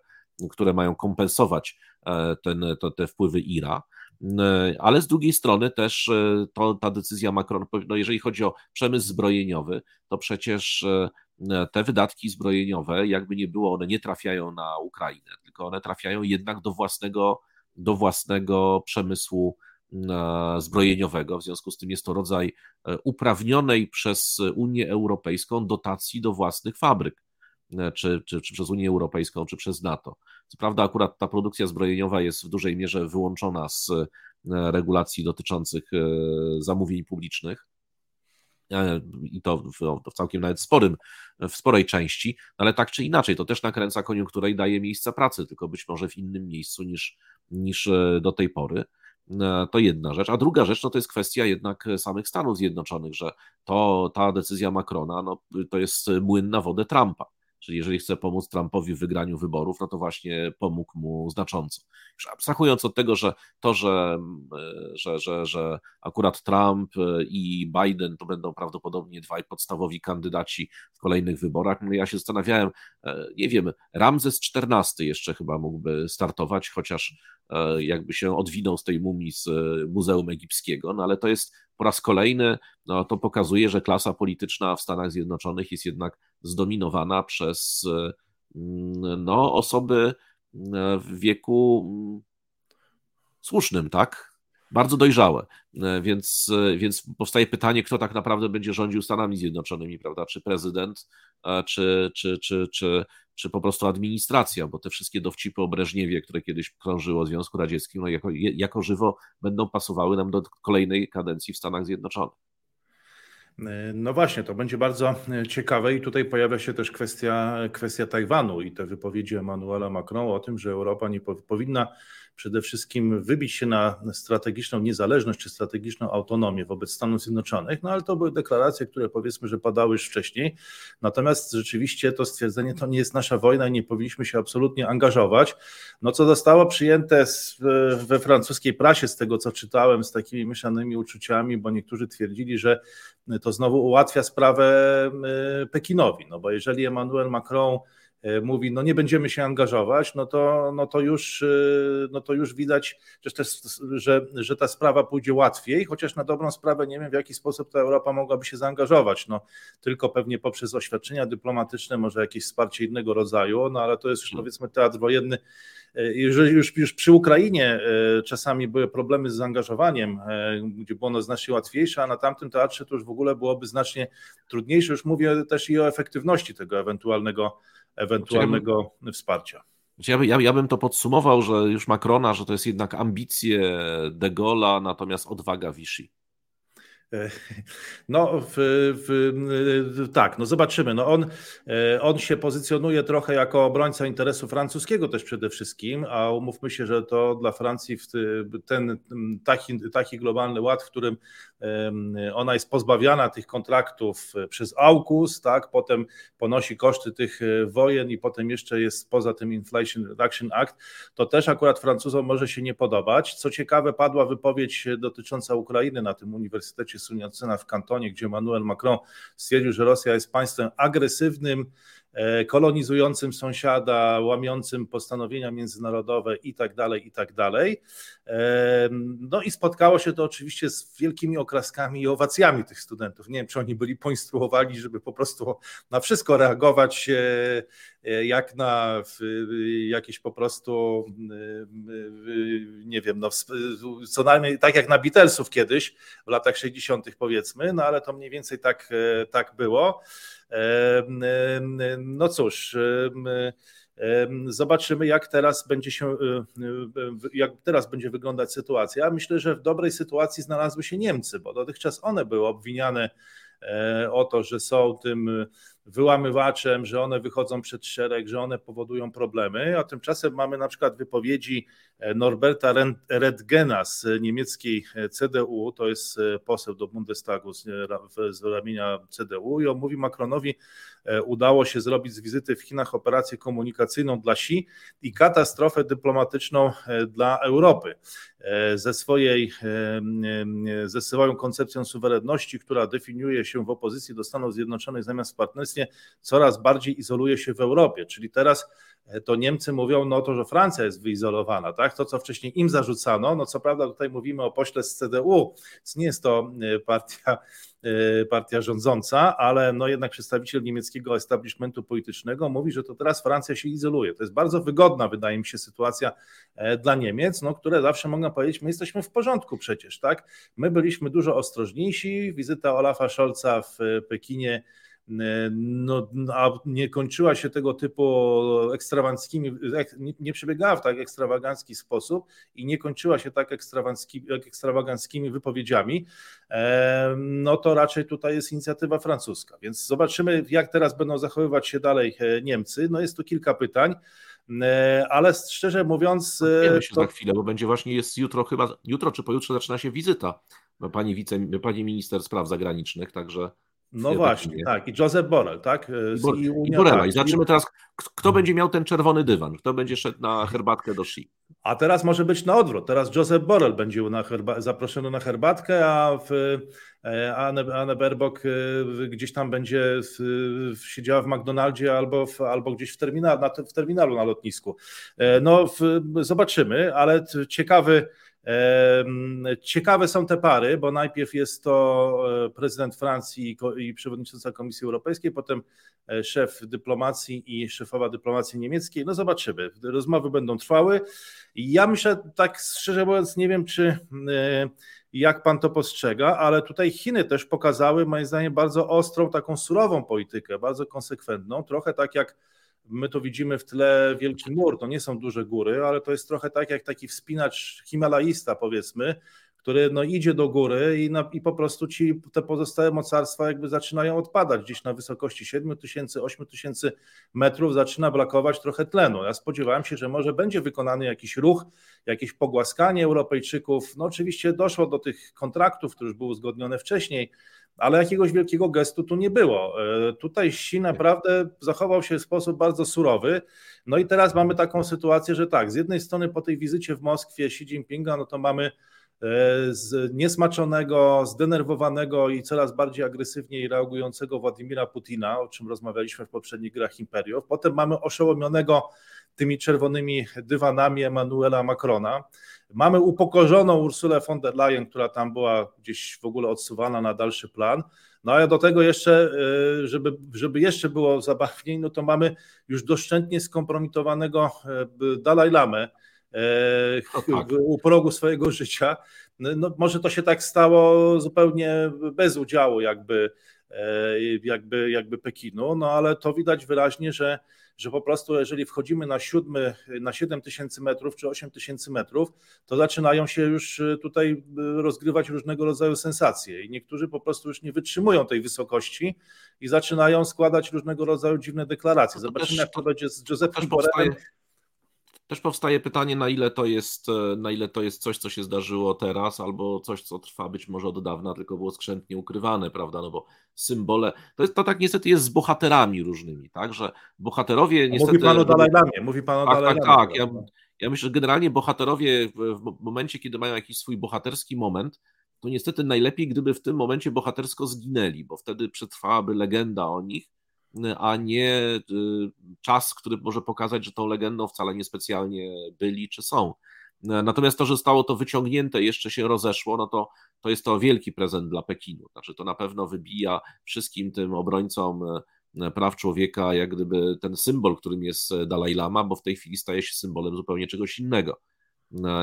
które mają kompensować e, ten, to, te wpływy IRA. E, ale z drugiej strony też e, to, ta decyzja Macron, no jeżeli chodzi o przemysł zbrojeniowy, to przecież te wydatki zbrojeniowe, jakby nie było, one nie trafiają na Ukrainę, tylko one trafiają jednak do własnego, do własnego przemysłu zbrojeniowego. W związku z tym jest to rodzaj e, uprawnionej przez Unię Europejską dotacji do własnych fabryk, e, czy, czy, czy przez Unię Europejską, czy przez NATO. Co prawda, akurat ta produkcja zbrojeniowa jest w dużej mierze wyłączona z e, regulacji dotyczących zamówień publicznych. I to w, w całkiem nawet sporym, w sporej części, ale tak czy inaczej, to też nakręca koniunkturę i daje miejsca pracy, tylko być może w innym miejscu niż, niż do tej pory. E, to jedna rzecz. A druga rzecz no to jest kwestia jednak samych Stanów Zjednoczonych, że to, ta decyzja Macrona no, to jest młyn na wodę Trumpa. Czyli jeżeli chce pomóc Trumpowi w wygraniu wyborów, no to właśnie pomógł mu znacząco. Już abstrahując od tego, że to, że, że, że, że akurat Trump i Biden to będą prawdopodobnie dwaj podstawowi kandydaci w kolejnych wyborach, no ja się zastanawiałem, e, nie wiem, Ramzes XIV jeszcze chyba mógłby startować, chociaż e, jakby się odwinął z tej mumii z Muzeum Egipskiego, no ale to jest po raz kolejny no, to pokazuje, że klasa polityczna w Stanach Zjednoczonych jest jednak zdominowana przez mm, no, osoby mm, w wieku mm, słusznym, tak? bardzo dojrzałe. Więc, więc powstaje pytanie, kto tak naprawdę będzie rządził Stanami Zjednoczonymi, prawda? Czy prezydent, czy, czy, czy, czy, czy po prostu administracja, bo te wszystkie dowcipy o Breżniewie, które kiedyś krążyło w Związku Radzieckim, no jako, jako żywo będą pasowały nam do kolejnej kadencji w Stanach Zjednoczonych. No właśnie, to będzie bardzo ciekawe i tutaj pojawia się też kwestia, kwestia Tajwanu i te wypowiedzi Emmanuela Macron o tym, że Europa nie powinna przede wszystkim wybić się na strategiczną niezależność czy strategiczną autonomię wobec Stanów Zjednoczonych, no ale to były deklaracje, które powiedzmy, że padały już wcześniej. Natomiast rzeczywiście to stwierdzenie to nie jest nasza wojna i nie powinniśmy się absolutnie angażować. No co zostało przyjęte we francuskiej prasie, z tego co czytałem, z takimi mieszanymi uczuciami, bo niektórzy twierdzili, że to znowu ułatwia sprawę e, Pekinowi, no bo jeżeli Emmanuel Macron mówi, no nie będziemy się angażować, no to, no to, już, e, no to już widać, że, też, że, że ta sprawa pójdzie łatwiej, chociaż na dobrą sprawę nie wiem, w jaki sposób ta Europa mogłaby się zaangażować. No, tylko pewnie poprzez oświadczenia dyplomatyczne, może jakieś wsparcie innego rodzaju, no ale to jest już hmm. powiedzmy teatr wojenny. E, jeżeli już, już przy Ukrainie czasami były problemy z zaangażowaniem, gdzie było ono znacznie łatwiejsze, a na tamtym teatrze to już w ogóle byłoby znacznie trudniejsze. Już mówię też i o efektywności tego ewentualnego ewentualnego wsparcia. Ja, ja, ja bym to podsumował, że już Macrona, że to jest jednak ambicje de Gaulle'a, natomiast odwaga Vichy. No, w, w, tak, no zobaczymy. No on, e, on się pozycjonuje trochę jako obrońca interesu francuskiego też przede wszystkim, a umówmy się, że to dla Francji ten taki, taki globalny ład, w którym ona jest pozbawiana tych kontraktów przez AUKUS, tak, potem ponosi koszty tych wojen i potem jeszcze jest poza tym Inflation Reduction Act, to też akurat Francuzom może się nie podobać. Co ciekawe, padła wypowiedź dotycząca Ukrainy na tym Uniwersytecie Sunyacyna w Kantonie, gdzie Emmanuel Macron stwierdził, że Rosja jest państwem agresywnym, kolonizującym sąsiada, łamiącym postanowienia międzynarodowe i tak dalej, i tak. E, no i spotkało się to oczywiście z wielkimi oklaskami i owacjami tych studentów. Nie wiem, czy oni byli poinstruowani, żeby po prostu na wszystko reagować e, jak na jakieś po prostu, nie wiem, no, co najmniej tak jak na Beatlesów kiedyś w latach 60. powiedzmy, no ale to mniej więcej tak, tak było. No cóż, Zobaczymy, jak teraz będzie się, jak teraz będzie wyglądać sytuacja. Myślę, że w dobrej sytuacji znalazły się Niemcy, bo dotychczas one były obwiniane e, o to, że są tym wyłamywaczem, że one wychodzą przed szereg, że one powodują problemy, a tymczasem mamy na przykład wypowiedzi Norberta Redgena z niemieckiej CDU, to jest poseł do Bundestagu z, z ramienia CDU i on mówi Macronowi, udało się zrobić z wizyty w Chinach operację komunikacyjną dla Xi i katastrofę dyplomatyczną dla Europy. Ze, swojej, ze swoją koncepcją suwerenności, która definiuje się w opozycji do Stanów Zjednoczonych zamiast w partnerstwie, coraz bardziej izoluje się w Europie. Czyli teraz E, to Niemcy mówią no to, że Francja jest wyizolowana, tak? To, co wcześniej im zarzucano, no co prawda tutaj mówimy o pośle z CDU, więc nie jest to e, partia, e, partia rządząca, ale no jednak przedstawiciel niemieckiego establishmentu politycznego mówi, że to teraz Francja się izoluje. To jest bardzo wygodna, wydaje mi się, sytuacja dla Niemiec, no, które zawsze mogą powiedzieć, my jesteśmy w porządku przecież, tak? My byliśmy dużo ostrożniejsi, wizyta Olafa Scholza w Pekinie no, a nie kończyła się tego typu ekstrawanckimi, nie przebiegała w tak ekstrawagancki sposób i nie kończyła się tak ekstrawaganckimi wypowiedziami, no to raczej tutaj jest inicjatywa francuska. Więc zobaczymy, jak teraz będą zachowywać się dalej e, Niemcy. No jest tu kilka pytań. E, ale szczerze mówiąc. E, Wiemy się to... za chwilę, bo będzie właśnie jest jutro chyba, jutro czy pojutrze zaczyna się wizyta pani, wice, pani minister spraw zagranicznych, także no właśnie, tak. I Joseph Borrell, tak? Z I, Unia, I Borrella. Tak. I zobaczymy teraz, kto będzie miał ten czerwony dywan, kto będzie szedł na herbatkę do Shi. A teraz może być na odwrót. Teraz Joseph Borrell będzie na herba- zaproszony na herbatkę, a w, e, Anne, Anne Berbok e, gdzieś tam będzie w, siedziała w McDonaldzie albo, w, albo gdzieś w, terminal, na, w terminalu na lotnisku. E, no, zobaczymy, ale ciekawy Ciekawe są te pary, bo najpierw jest to e, prezydent Francji i przewodnicząca Komisji Europejskiej, potem e, szef dyplomacji i szefowa dyplomacji niemieckiej. No zobaczymy. Rozmowy będą trwały. Ja myślę, tak szczerze mówiąc, nie wiem, czy e, jak pan to postrzega, ale tutaj Chiny też pokazały, moim zdaniem, bardzo ostrą, taką surową politykę, bardzo konsekwentną, trochę tak jak My to widzimy w tle Wielki Mur, to nie są duże góry, ale to jest trochę tak jak taki wspinacz himalaista powiedzmy, który no idzie do góry i, na, i po prostu ci te pozostałe mocarstwa jakby zaczynają odpadać. Gdzieś na wysokości 7 tysięcy, 8 tysięcy metrów zaczyna brakować trochę tlenu. Ja spodziewałem się, że może będzie wykonany jakiś ruch, jakieś pogłaskanie Europejczyków. No oczywiście doszło do tych kontraktów, które już były uzgodnione wcześniej, ale jakiegoś wielkiego gestu tu nie było. E, tutaj Xi naprawdę zachował się w sposób bardzo surowy. No i teraz mamy taką sytuację, że tak, z jednej strony po tej wizycie w Moskwie Xi Jinpinga, no to mamy e, z niesmaczonego, zdenerwowanego i coraz bardziej agresywniej reagującego Władimira Putina, o czym rozmawialiśmy w poprzednich grach Imperiów. Potem mamy oszołomionego tymi czerwonymi dywanami Emmanuela Macrona. Mamy upokorzoną Ursulę von der Leyen, która tam była gdzieś w ogóle odsuwana na dalszy plan. No a do tego jeszcze, e, żeby, żeby jeszcze było zabawniej, no to mamy już doszczętnie skompromitowanego e, Dalaj Lamę no tak. u progu swojego życia. No, no, może to się tak stało zupełnie bez udziału jakby, jakby, jakby Pekinu, no ale to widać wyraźnie, że że po prostu jeżeli wchodzimy na siódmy, na 7 tysięcy metrów czy 8 tysięcy metrów, to zaczynają się już y, tutaj y, rozgrywać różnego rodzaju sensacje i niektórzy po prostu już nie wytrzymują tej wysokości i zaczynają składać różnego rodzaju dziwne deklaracje. Zobaczymy, jak to będzie z Józefem Borelem też powstaje pytanie, na ile to jest, e, na ile to jest coś, co się zdarzyło teraz, albo coś, co trwa być może od dawna, tylko było skrzętnie ukrywane, prawda? No bo symbole. To, jest, to tak niestety jest z bohaterami różnymi, tak? Że bohaterowie niestety. Mówi pan o Dalajlamie, mówi pan o tak, Tak, tak. Ja, ja myślę, że generalnie bohaterowie w momencie, kiedy mają jakiś swój bohaterski moment, to niestety najlepiej, gdyby w tym momencie bohatersko zginęli, bo wtedy przetrwałaby legenda o nich a nie y, czas, który może pokazać, że tą legendą wcale niespecjalnie byli czy są. Natomiast to, że stało to wyciągnięte, jeszcze się rozeszło, no to, to jest to wielki prezent dla Pekinu. Znaczy, to na pewno wybija wszystkim tym obrońcom praw człowieka, jak gdyby ten symbol, którym jest Dalaj Lama, bo w tej chwili staje się symbolem zupełnie czegoś innego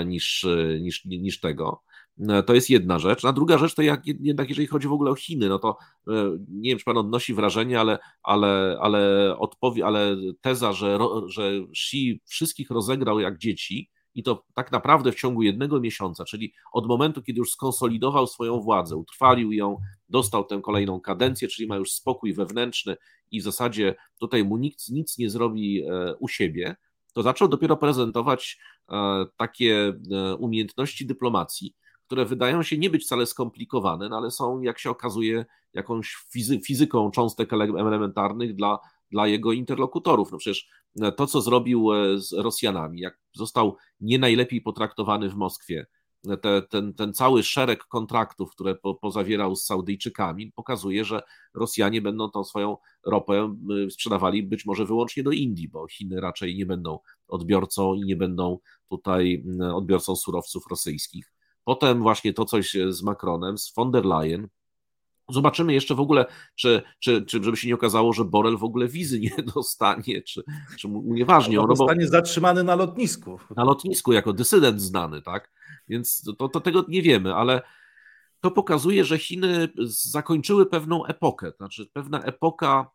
niż, niż, niż tego. E, to jest jedna rzecz. A druga rzecz to jak, jednak jeżeli chodzi w ogóle o Chiny, no to e, nie wiem, czy pan odnosi wrażenie, ale, ale, ale, odpowie, ale teza, że, że Xi wszystkich rozegrał jak dzieci i to tak naprawdę w ciągu jednego miesiąca, czyli od momentu, kiedy już skonsolidował swoją władzę, utrwalił ją, dostał tę kolejną kadencję, czyli ma już spokój wewnętrzny i w zasadzie tutaj mu nikt nic nie zrobi e, u siebie, to zaczął dopiero prezentować takie umiejętności dyplomacji, które wydają się nie być wcale skomplikowane, no ale są, jak się okazuje, jakąś fizy fizyką cząstek elementarnych dla, dla jego interlokutorów. No przecież e, to, co zrobił e, z Rosjanami, jak został nie najlepiej potraktowany w Moskwie, e, te, ten, ten cały szereg kontraktów, które po, pozawierał z Saudyjczykami, pokazuje, że Rosjanie będą tą swoją ropę sprzedawali być może wyłącznie do Indii, bo Chiny raczej nie będą odbiorcą i nie będą tutaj odbiorcą surowców rosyjskich. Potem właśnie to coś z Macronem, z von der Leyen. Zobaczymy jeszcze w ogóle, czy, czy, czy żeby się nie okazało, że Borel w ogóle wizy nie dostanie, czy, czy mu nieważnie. On zostanie bo, zatrzymany na lotnisku. Na lotnisku, jako dysydent znany, tak? Więc to, to tego nie wiemy, ale to pokazuje, że Chiny zakończyły pewną epokę, znaczy pewna epoka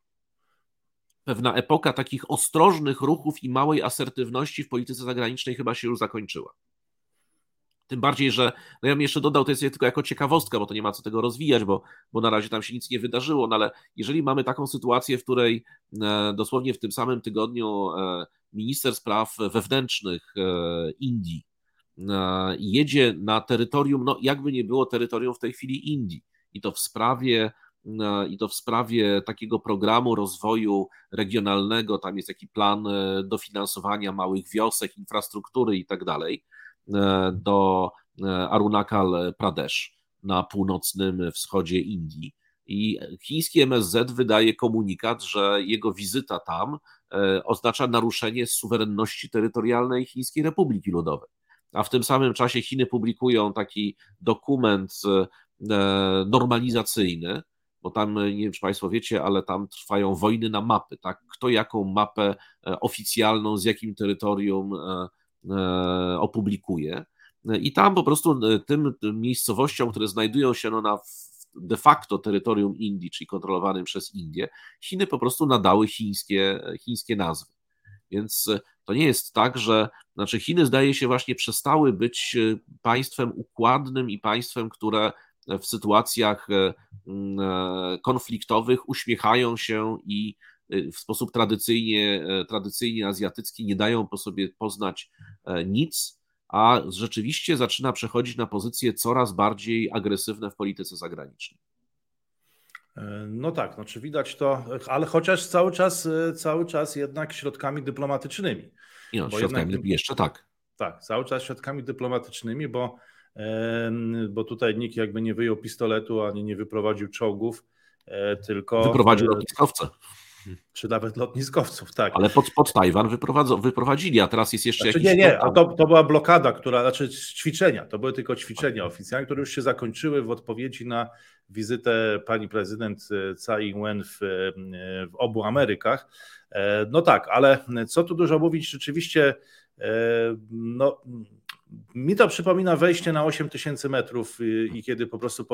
pewna epoka takich ostrożnych ruchów i małej asertywności w polityce zagranicznej chyba się już zakończyła. Tym bardziej, że no ja bym jeszcze dodał, to jest tylko jako ciekawostka, bo to nie ma co tego rozwijać, bo, bo na razie tam się nic nie wydarzyło, no ale jeżeli mamy taką sytuację, w której e, dosłownie w tym samym tygodniu e, minister spraw wewnętrznych e, Indii jedzie na terytorium, no jakby nie było terytorium w tej chwili Indii. I to w sprawie i to w sprawie takiego programu rozwoju regionalnego, tam jest taki plan dofinansowania małych wiosek, infrastruktury i tak dalej, do e, Arunachal Pradesh na północnym wschodzie Indii. I chiński MSZ wydaje komunikat, że jego wizyta tam e, oznacza naruszenie suwerenności terytorialnej Chińskiej Republiki Ludowej. a w tym samym czasie Chiny publikują taki dokument normalizacyjny, bo tam, nie wiem czy Państwo wiecie, ale tam trwają wojny na mapy, tak? Kto jaką mapę oficjalną, z jakim terytorium opublikuje. I tam po prostu tym miejscowościom, które znajdują się no, na de facto terytorium Indii, czyli kontrolowanym przez Indię, Chiny po prostu nadały chińskie, chińskie nazwy. Więc to nie jest tak, że znaczy Chiny zdaje się właśnie przestały być państwem układnym i państwem, które w sytuacjach e, e, konfliktowych uśmiechają się i e, w sposób tradycyjnie, tradycyjnie azjatycki nie dają po sobie poznać nic, a rzeczywiście zaczyna przechodzić na pozycje coraz bardziej agresywne w polityce zagranicznej. No tak, no czy widać to, ale chociaż cały czas, cały czas jednak środkami dyplomatycznymi. no, środkami jednak, jeszcze tak. Tak, cały czas środkami dyplomatycznymi, bo, bo tutaj nikt jakby nie wyjął pistoletu ani nie wyprowadził czołgów, e, tylko. Wyprowadził lotniskowce czy nawet lotniskowców, tak. Ale pod, pod Tajwan wyprowadzili, a teraz jest jeszcze znaczy, jakiś... Nie, nie, to, to była blokada, która, znaczy ćwiczenia, to były tylko ćwiczenia oficjalne, które już się zakończyły w odpowiedzi na wizytę pani prezydent e, Tsai Ing-wen w, e, w obu Amerykach. E, no tak, ale co tu dużo mówić, rzeczywiście no mi to przypomina wejście na 8 tysięcy metrów i kiedy po prostu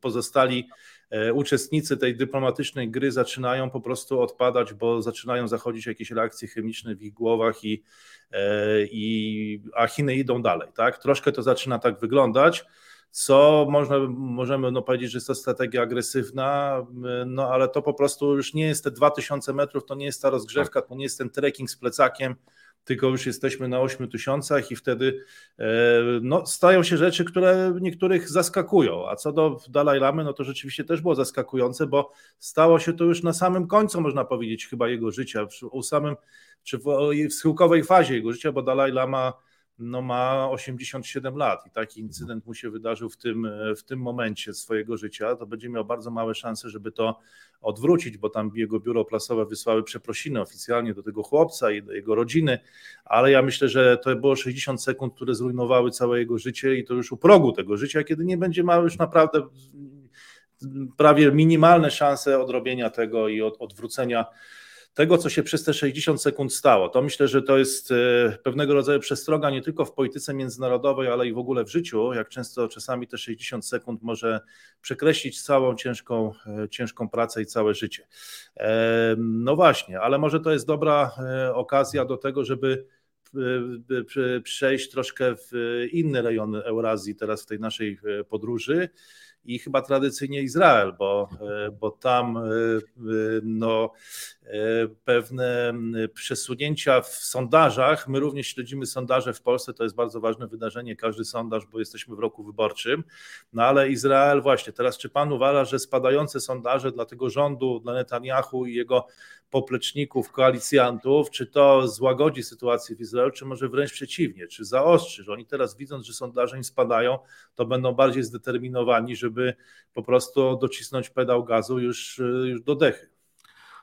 pozostali e, uczestnicy tej dyplomatycznej gry zaczynają po prostu odpadać, bo zaczynają zachodzić jakieś reakcje chemiczne w ich głowach i, e, i a Chiny idą dalej. Tak? Troszkę to zaczyna tak wyglądać co można, możemy no, powiedzieć, że jest to strategia agresywna, no ale to po prostu już nie jest te 2000 metrów, to nie jest ta rozgrzewka, to nie jest ten trekking z plecakiem, tylko już jesteśmy na 8 tysiącach i wtedy e, no, stają się rzeczy, które niektórych zaskakują. A co do Dalaj Lamy, no to rzeczywiście też było zaskakujące, bo stało się to już na samym końcu, można powiedzieć, chyba jego życia, u samym, czy w, w schyłkowej fazie jego życia, bo Dalaj Lama no ma 87 lat i taki incydent mu się wydarzył w tym, w tym momencie swojego życia, to będzie miał bardzo małe szanse, żeby to odwrócić, bo tam jego biuro prasowe wysłały przeprosiny oficjalnie do tego chłopca i do jego rodziny, ale ja myślę, że to było 60 sekund, które zrujnowały całe jego życie i to już u progu tego życia, kiedy nie będzie miał już naprawdę prawie minimalne szanse odrobienia tego i od, odwrócenia tego, co się przez te 60 sekund stało. To myślę, że to jest e, pewnego rodzaju przestroga nie tylko w polityce międzynarodowej, ale i w ogóle w życiu, jak często czasami te 60 sekund może przekreślić całą ciężką, e, ciężką pracę i całe życie. E, no właśnie, ale może to jest dobra okazja do tego, żeby przejść troszkę w inny rejon Eurazji teraz w tej naszej podróży i chyba tradycyjnie Izrael, bo, e, bo tam e, e, no, pewne przesunięcia w sondażach, my również śledzimy sondaże w Polsce, to jest bardzo ważne wydarzenie, każdy sondaż, bo jesteśmy w roku wyborczym, no ale Izrael właśnie, teraz czy pan uważa, że spadające sondaże dla tego rządu, dla Netanyahu i jego popleczników, koalicjantów, czy to złagodzi sytuację w Izraelu, czy może wręcz przeciwnie, czy zaostrzy, że oni teraz widząc, że sondaże im spadają, to będą bardziej zdeterminowani, żeby po prostu docisnąć pedał gazu już, już do dechy.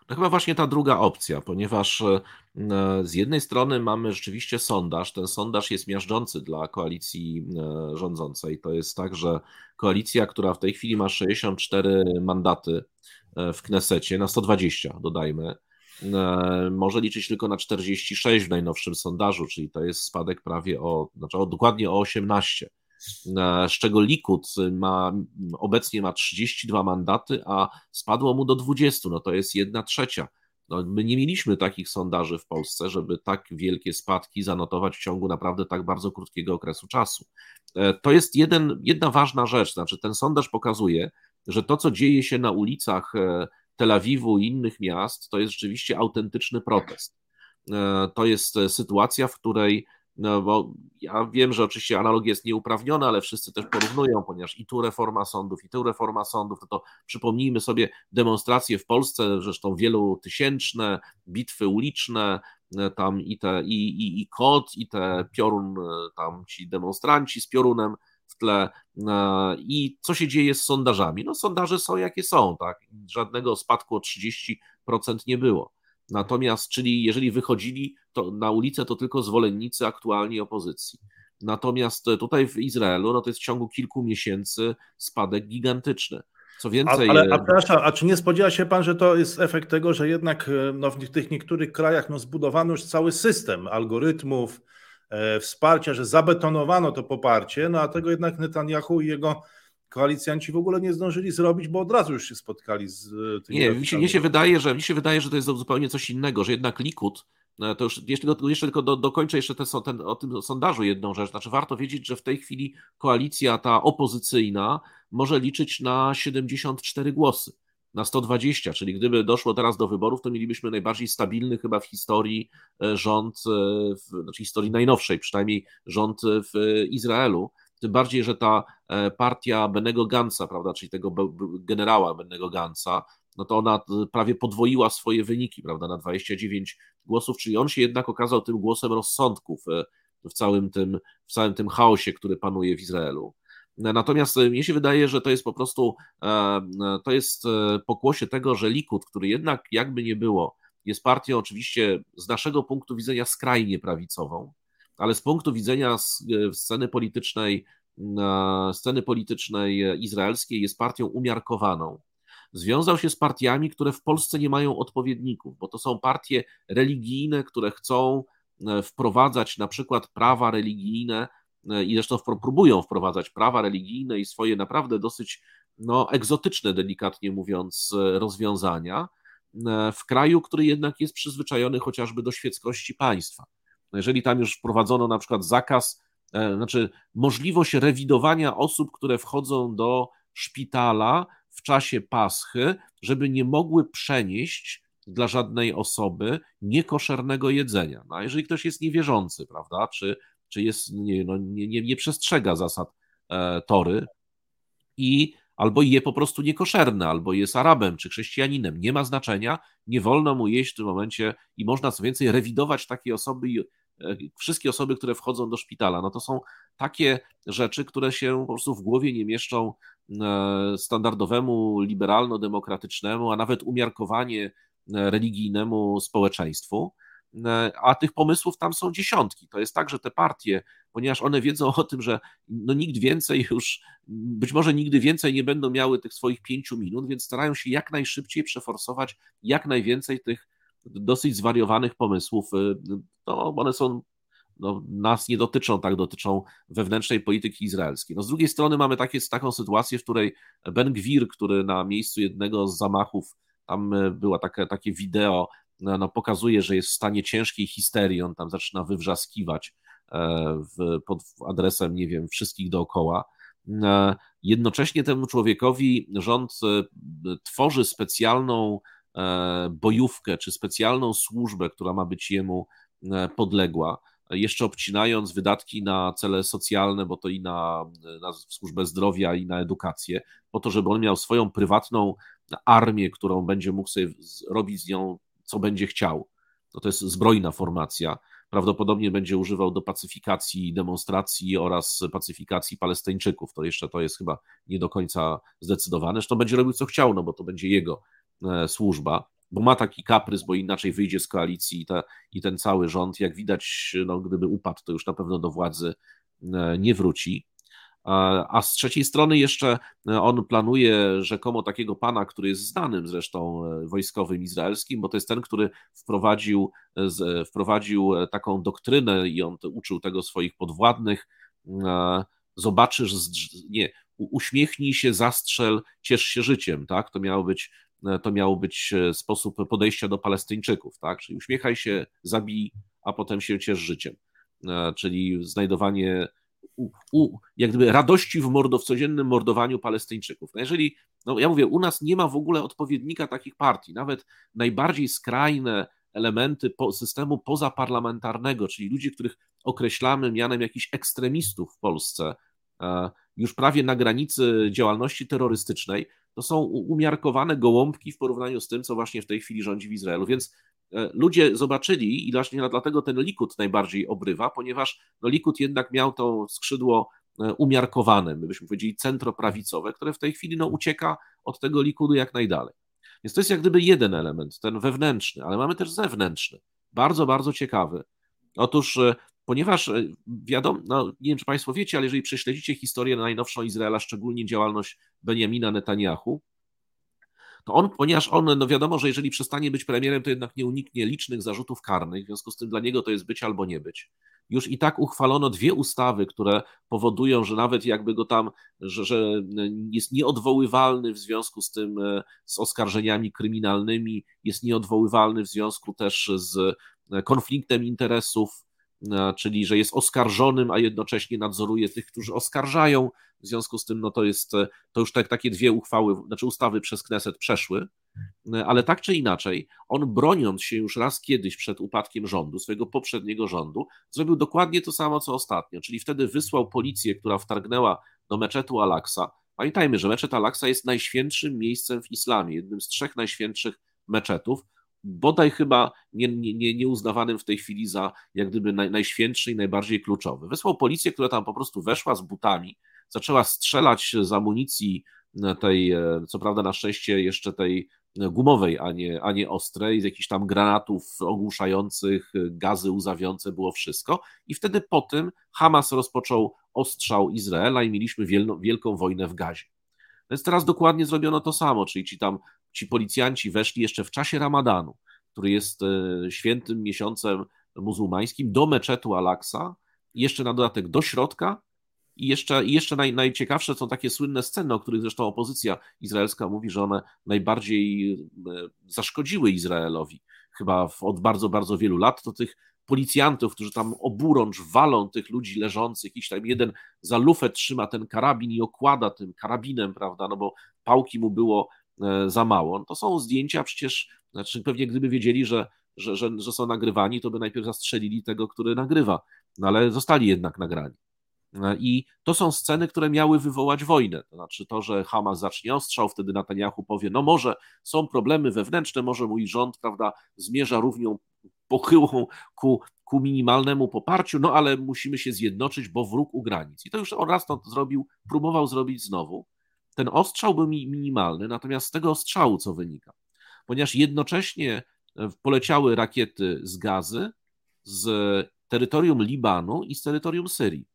To chyba właśnie ta druga opcja, ponieważ e, z jednej strony mamy rzeczywiście sondaż. Ten sondaż jest miażdżący dla koalicji e, rządzącej. To jest tak, że koalicja, która w tej chwili ma 64 mandaty, E, w Knesecie na 120, dodajmy. Może liczyć tylko na 46 w najnowszym sondażu, czyli to jest spadek prawie o, znaczy dokładnie o 18. E, z czego Likud ma, obecnie ma 32 mandaty, a spadło mu do 20, no to jest jedna trzecia. No, my nie mieliśmy takich sondaży w Polsce, żeby tak wielkie spadki zanotować w ciągu naprawdę tak bardzo krótkiego okresu czasu. To jest jeden, jedna ważna rzecz, znaczy ten sondaż pokazuje, że to, co dzieje się na ulicach e, Tel Awiwu i innych miast, to jest rzeczywiście autentyczny protest. E, to jest e, sytuacja, w której, no bo ja wiem, że oczywiście analogia jest nieuprawniona, ale wszyscy też porównują, ponieważ i tu reforma sądów, i tu reforma sądów, to, przypomnijmy sobie demonstracje w Polsce, zresztą wielotysięczne, bitwy uliczne, tam i te, i, i, i kot, i te piorun, tam ci demonstranci z piorunem, w tle. E, I co się dzieje z sondażami? No, sondaże są jakie są, tak? Żadnego spadku o 30% nie było. Natomiast, czyli jeżeli wychodzili to na ulicę, to tylko zwolennicy aktualnie opozycji. Natomiast tutaj w Izraelu no to jest w ciągu kilku miesięcy spadek gigantyczny. Co więcej. A, ale, a, przepraszam, a czy nie spodziewa się pan, że to jest efekt tego, że jednak no, w tych niektórych krajach no, zbudowano już cały system algorytmów, e, wsparcia, że zabetonowano to poparcie, no a tego jednak Netanyahu i jego koalicjanci w ogóle nie zdążyli zrobić, bo od razu już się spotkali z e, tymi. Nie, mi się, się, wydaje, że, mi się wydaje, że to jest zupełnie coś innego, że jednak Likud, e, to już jeszcze, jeszcze tylko do, dokończę jeszcze ten, ten, o tym sondażu jedną rzecz. Znaczy, warto wiedzieć, że w tej chwili koalicja ta opozycyjna może liczyć na 74 głosy, na 120, czyli gdyby doszło teraz do wyborów, to mielibyśmy najbardziej stabilny chyba w historii e, rząd, w, znaczy historii najnowszej przynajmniej rząd w Izraelu. Tym bardziej, że ta e, partia Benego Gansa, prawda, czyli tego generała Benego Gansa, no to ona e, prawie podwoiła swoje wyniki, prawda, na 29 głosów, czyli on się jednak okazał tym głosem rozsądków e, w całym tym, w całym tym chaosie, który panuje w Izraelu. Natomiast mnie się wydaje, że to jest po prostu to jest pokłosie tego, że Likud, który jednak jakby nie było, jest partią oczywiście z naszego punktu widzenia skrajnie prawicową, ale z punktu widzenia e, sceny politycznej, sceny politycznej izraelskiej jest partią umiarkowaną. Związał się z partiami, które w Polsce nie mają odpowiedników, bo to są partie religijne, które chcą e, wprowadzać na przykład prawa religijne e, i zresztą próbują wprowadzać prawa religijne i swoje naprawdę dosyć no, egzotyczne, delikatnie mówiąc, rozwiązania w kraju, który jednak jest przyzwyczajony chociażby do świeckości państwa. No jeżeli tam już wprowadzono na przykład zakaz, e, znaczy możliwość rewidowania osób, które wchodzą do szpitala w czasie paschy, żeby nie mogły przenieść dla żadnej osoby niekoszernego jedzenia. No, a jeżeli ktoś jest niewierzący, prawda, czy, czy jest, nie, no, nie, nie, nie przestrzega zasad e, tory i albo je po prostu niekoszerne, albo jest Arabem czy chrześcijaninem, nie ma znaczenia, nie wolno mu jeść w tym momencie i można co więcej rewidować takie osoby i wszystkie osoby, które wchodzą do szpitala. No to są takie rzeczy, które się po prostu w głowie nie mieszczą e, standardowemu, liberalno-demokratycznemu, a nawet umiarkowanie e, religijnemu społeczeństwu. E, a tych pomysłów tam są dziesiątki. To jest tak, że te partie, ponieważ one wiedzą o tym, że no nikt więcej już, być może nigdy więcej nie będą miały tych swoich pięciu minut, więc starają się jak najszybciej przeforsować jak najwięcej tych dosyć zwariowanych pomysłów. E, no, one są no, nas nie dotyczą, tak dotyczą wewnętrznej polityki izraelskiej. No, z drugiej strony mamy takie, taką sytuację, w której Ben Gwir, który na miejscu jednego z zamachów, tam e, była takie, takie wideo no, no, pokazuje, że jest w stanie ciężkiej histerii, on tam zaczyna wywrzaskiwać e, w, pod adresem, nie wiem, wszystkich dookoła. E, jednocześnie temu człowiekowi rząd e, tworzy specjalną bojówkę, czy specjalną służbę, która ma być jemu podległa, jeszcze obcinając wydatki na cele socjalne, bo to i na, na służbę zdrowia, i na edukację, po to, żeby on miał swoją prywatną armię, którą będzie mógł sobie robić z nią co będzie chciał. No to jest zbrojna formacja. Prawdopodobnie będzie używał do pacyfikacji demonstracji oraz pacyfikacji Palestyńczyków. To jeszcze to jest chyba nie do końca zdecydowane. Zresztą będzie robił co chciał, no bo to będzie jego e, służba, bo ma taki kaprys, bo inaczej wyjdzie z koalicji i, te, i ten cały rząd, jak widać, no, gdyby upadł, to już na pewno do władzy e, nie wróci. A z trzeciej strony jeszcze e, on planuje rzekomo takiego pana, który jest znanym zresztą e, wojskowym izraelskim, bo to jest ten, który wprowadził, e, wprowadził taką doktrynę i on uczył tego swoich podwładnych. Zobaczysz, nie, uśmiechnij się, zastrzel, ciesz się życiem, tak? To miało być, to miał być sposób podejścia do Palestyńczyków, tak? Czyli uśmiechaj się, zabij, a potem się ciesz życiem. Czyli znajdowanie u, u, jak gdyby radości w, mordo, w codziennym mordowaniu Palestyńczyków. No jeżeli, no ja mówię, u nas nie ma w ogóle odpowiednika takich partii, nawet najbardziej skrajne elementy po, systemu pozaparlamentarnego, czyli ludzi, których określamy mianem jakichś ekstremistów w Polsce, e, już prawie na granicy działalności terrorystycznej, to są umiarkowane gołąbki w porównaniu z tym, co właśnie w tej chwili rządzi w Izraelu. Więc E, ludzie zobaczyli i właśnie dlatego ten Likud najbardziej obrywa, ponieważ no, Likud jednak miał to skrzydło e, umiarkowane, my byśmy powiedzieli centroprawicowe, które w tej chwili no, ucieka od tego Likudu jak najdalej. Więc to jest jak gdyby jeden element, ten wewnętrzny, ale mamy też zewnętrzny, bardzo, bardzo ciekawy. Otóż e, ponieważ e, wiadomo, no, nie wiem czy Państwo wiecie, ale jeżeli prześledzicie historię najnowszą Izraela, szczególnie działalność Benjamina Netanyahu, to on, ponieważ on, no wiadomo, że jeżeli przestanie być premierem, to jednak nie uniknie licznych zarzutów karnych, w związku z tym dla niego to jest być albo nie być. Już i tak uchwalono dwie ustawy, które powodują, że nawet jakby go tam, że, że jest nieodwoływalny w związku z tym, e, z oskarżeniami kryminalnymi, jest nieodwoływalny w związku też z e, konfliktem interesów, e, czyli że jest oskarżonym, a jednocześnie nadzoruje tych, którzy oskarżają. W związku z tym, no to jest, to już tak, takie dwie uchwały, znaczy ustawy przez Kneset przeszły, ale tak czy inaczej, on broniąc się już raz kiedyś przed upadkiem rządu, swojego poprzedniego rządu, zrobił dokładnie to samo co ostatnio, czyli wtedy wysłał policję, która wtargnęła do meczetu Al-Aqsa. Pamiętajmy, że meczet Al-Aqsa jest najświętszym miejscem w islamie, jednym z trzech najświętszych meczetów, bodaj chyba nie, nie, nie uznawanym w tej chwili za jak gdyby naj, najświętszy i najbardziej kluczowy. Wysłał policję, która tam po prostu weszła z butami, zaczęła strzelać z amunicji tej, e, co prawda na szczęście jeszcze tej gumowej, a nie, a nie ostrej, z jakichś tam granatów ogłuszających, gazy łzawiące, było wszystko. I wtedy po tym Hamas rozpoczął ostrzał Izraela i mieliśmy wielką wojnę w gazie. Więc teraz dokładnie zrobiono to samo, czyli ci tam ci policjanci weszli jeszcze w czasie Ramadanu, który jest e, świętym miesiącem muzułmańskim, do meczetu Al-Aqsa, jeszcze na dodatek do środka i jeszcze, i jeszcze naj, najciekawsze są takie słynne sceny, o których zresztą opozycja izraelska mówi, że one najbardziej e, zaszkodziły Izraelowi. Chyba od bardzo, bardzo wielu lat to tych policjantów, którzy tam oburącz walą tych ludzi leżących, jakiś tam jeden za lufę trzyma ten karabin i okłada tym karabinem, prawda, no bo pałki mu było za mało. No to są zdjęcia przecież, znaczy pewnie gdyby wiedzieli, że, że, że, że są nagrywani, to by najpierw zastrzelili tego, który nagrywa, no ale zostali jednak nagrani. I to są sceny, które miały wywołać wojnę. To znaczy to, że Hamas zacznie ostrzał, wtedy Netanyahu powie, no może są problemy wewnętrzne, może mój rząd, prawda, zmierza równią pochyłą ku, ku minimalnemu poparciu, no ale musimy się zjednoczyć, bo wróg u granic. I to już on raz to zrobił, próbował zrobić znowu. Ten ostrzał był minimalny, natomiast z tego ostrzału co wynika? Ponieważ jednocześnie poleciały rakiety z gazy, z terytorium Libanu i z terytorium Syrii.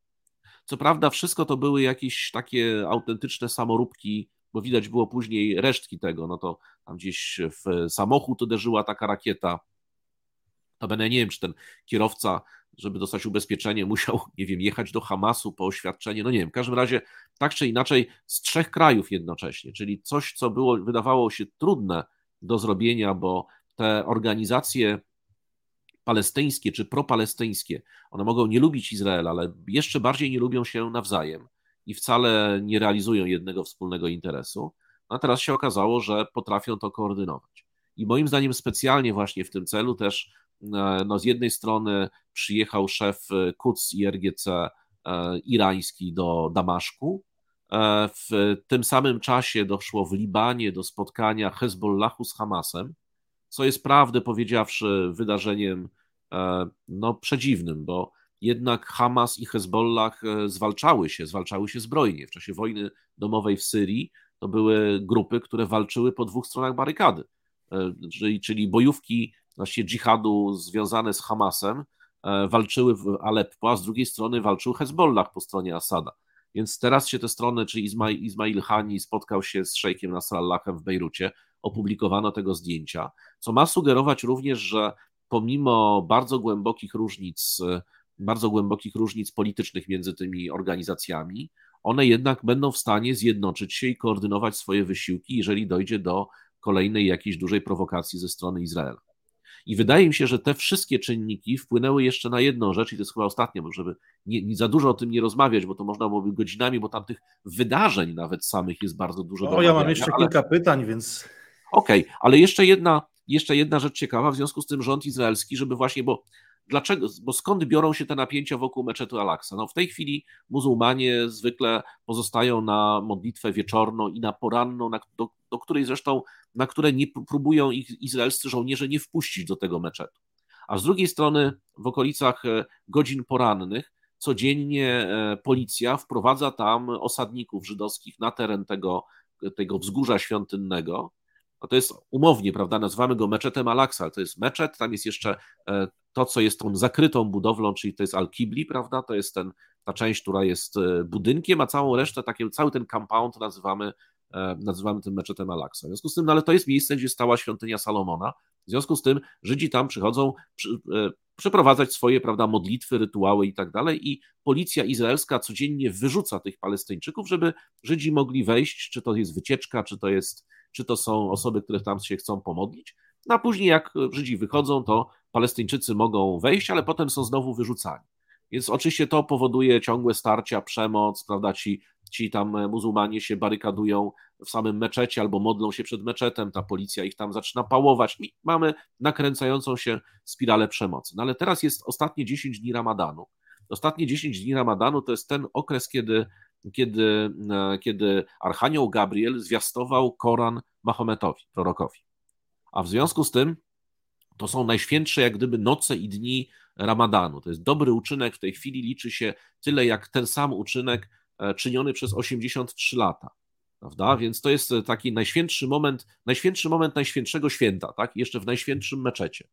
Co prawda, wszystko to były jakieś takie autentyczne samoróbki, bo widać było później resztki tego. No to tam gdzieś w samochód uderzyła taka rakieta. Będę nie wiem, czy ten kierowca, żeby dostać ubezpieczenie, musiał, nie wiem, jechać do Hamasu po oświadczenie. No nie wiem, w każdym razie tak czy inaczej z trzech krajów jednocześnie, czyli coś, co było, wydawało się trudne do zrobienia, bo te organizacje palestyńskie czy propalestyńskie, one mogą nie lubić Izraela, ale jeszcze bardziej nie lubią się nawzajem i wcale nie realizują jednego wspólnego interesu. A teraz się okazało, że potrafią to koordynować. I moim zdaniem specjalnie właśnie w tym celu też no z jednej strony przyjechał szef Quds i RGC e, irański do Damaszku. E, w tym samym czasie doszło w Libanie do spotkania Hezbollahu z Hamasem co jest prawdę powiedziawszy wydarzeniem e, no, przedziwnym, bo jednak Hamas i Hezbollah e, zwalczały się, zwalczały się zbrojnie. W czasie wojny domowej w Syrii to były grupy, które walczyły po dwóch stronach barykady, e, czyli, czyli bojówki właściwie dżihadu związane z Hamasem walczyły w Aleppo, a z drugiej strony walczył Hezbollah po stronie Asada. Więc teraz się te strony, czy Ismail, Ismail Hani spotkał się z szejkiem Nasrallahem w Bejrucie, opublikowano tego zdjęcia, co ma sugerować również, że pomimo bardzo głębokich różnic, bardzo głębokich różnic politycznych między tymi organizacjami, one jednak będą w stanie zjednoczyć się i koordynować swoje wysiłki, jeżeli dojdzie do kolejnej jakiejś dużej prowokacji ze strony Izraela. I wydaje mi się, że te wszystkie czynniki wpłynęły jeszcze na jedną rzecz, i to jest chyba ostatnia, bo żeby nie, nie, za dużo o tym nie rozmawiać, bo to można byłoby godzinami, bo tam tych wydarzeń nawet samych jest bardzo dużo. O, ja mam jeszcze ale... kilka pytań, więc. Okej, okay, ale jeszcze jedna, jeszcze jedna rzecz ciekawa, w związku z tym rząd izraelski, żeby właśnie, bo dlaczego, bo skąd biorą się te napięcia wokół meczetu Al-Aqsa? No w tej chwili muzułmanie zwykle pozostają na modlitwę wieczorną i na poranną, na, do, do której zresztą, na które nie próbują ich izraelscy żołnierze nie wpuścić do tego meczetu. A z drugiej strony w okolicach e, godzin porannych codziennie e, policja wprowadza tam osadników żydowskich na teren tego, tego wzgórza świątynnego, no to jest umownie, prawda, nazywamy go meczetem Al-Aqsa, to jest meczet, tam jest jeszcze e, to, co jest tą zakrytą budowlą, czyli to jest Al-Kibli, prawda? To jest ten, ta część, która jest e, budynkiem, a całą resztę, takie, cały ten compound nazywamy, e, nazywamy tym meczetem Al-Aqsa. W związku z tym, no ale to jest miejsce, gdzie stała świątynia Salomona. W związku z tym Żydzi tam przychodzą przy, e, przeprowadzać swoje prawda, modlitwy, rytuały i tak dalej. I policja izraelska codziennie wyrzuca tych Palestyńczyków, żeby Żydzi mogli wejść, czy to jest wycieczka, czy to, jest, czy to są osoby, które tam się chcą pomodlić. No a później, jak Żydzi wychodzą, to Palestyńczycy mogą wejść, ale potem są znowu wyrzucani. Więc oczywiście to powoduje ciągłe starcia, przemoc, prawda? Ci, ci tam muzułmanie się barykadują w samym meczecie albo modlą się przed meczetem, ta policja ich tam zaczyna pałować i mamy nakręcającą się spiralę przemocy. No ale teraz jest ostatnie 10 dni Ramadanu. Ostatnie 10 dni Ramadanu to jest ten okres, kiedy, kiedy, e, kiedy Archanioł Gabriel zwiastował Koran Mahometowi, prorokowi. A w związku z tym to są najświętsze jak gdyby noce i dni Ramadanu. To jest dobry uczynek, w tej chwili liczy się tyle jak ten sam uczynek e, czyniony przez 83 lata. Prawda? Więc to jest taki najświętszy moment, najświętszy moment najświętszego święta, tak? Jeszcze w najświętszym meczecie.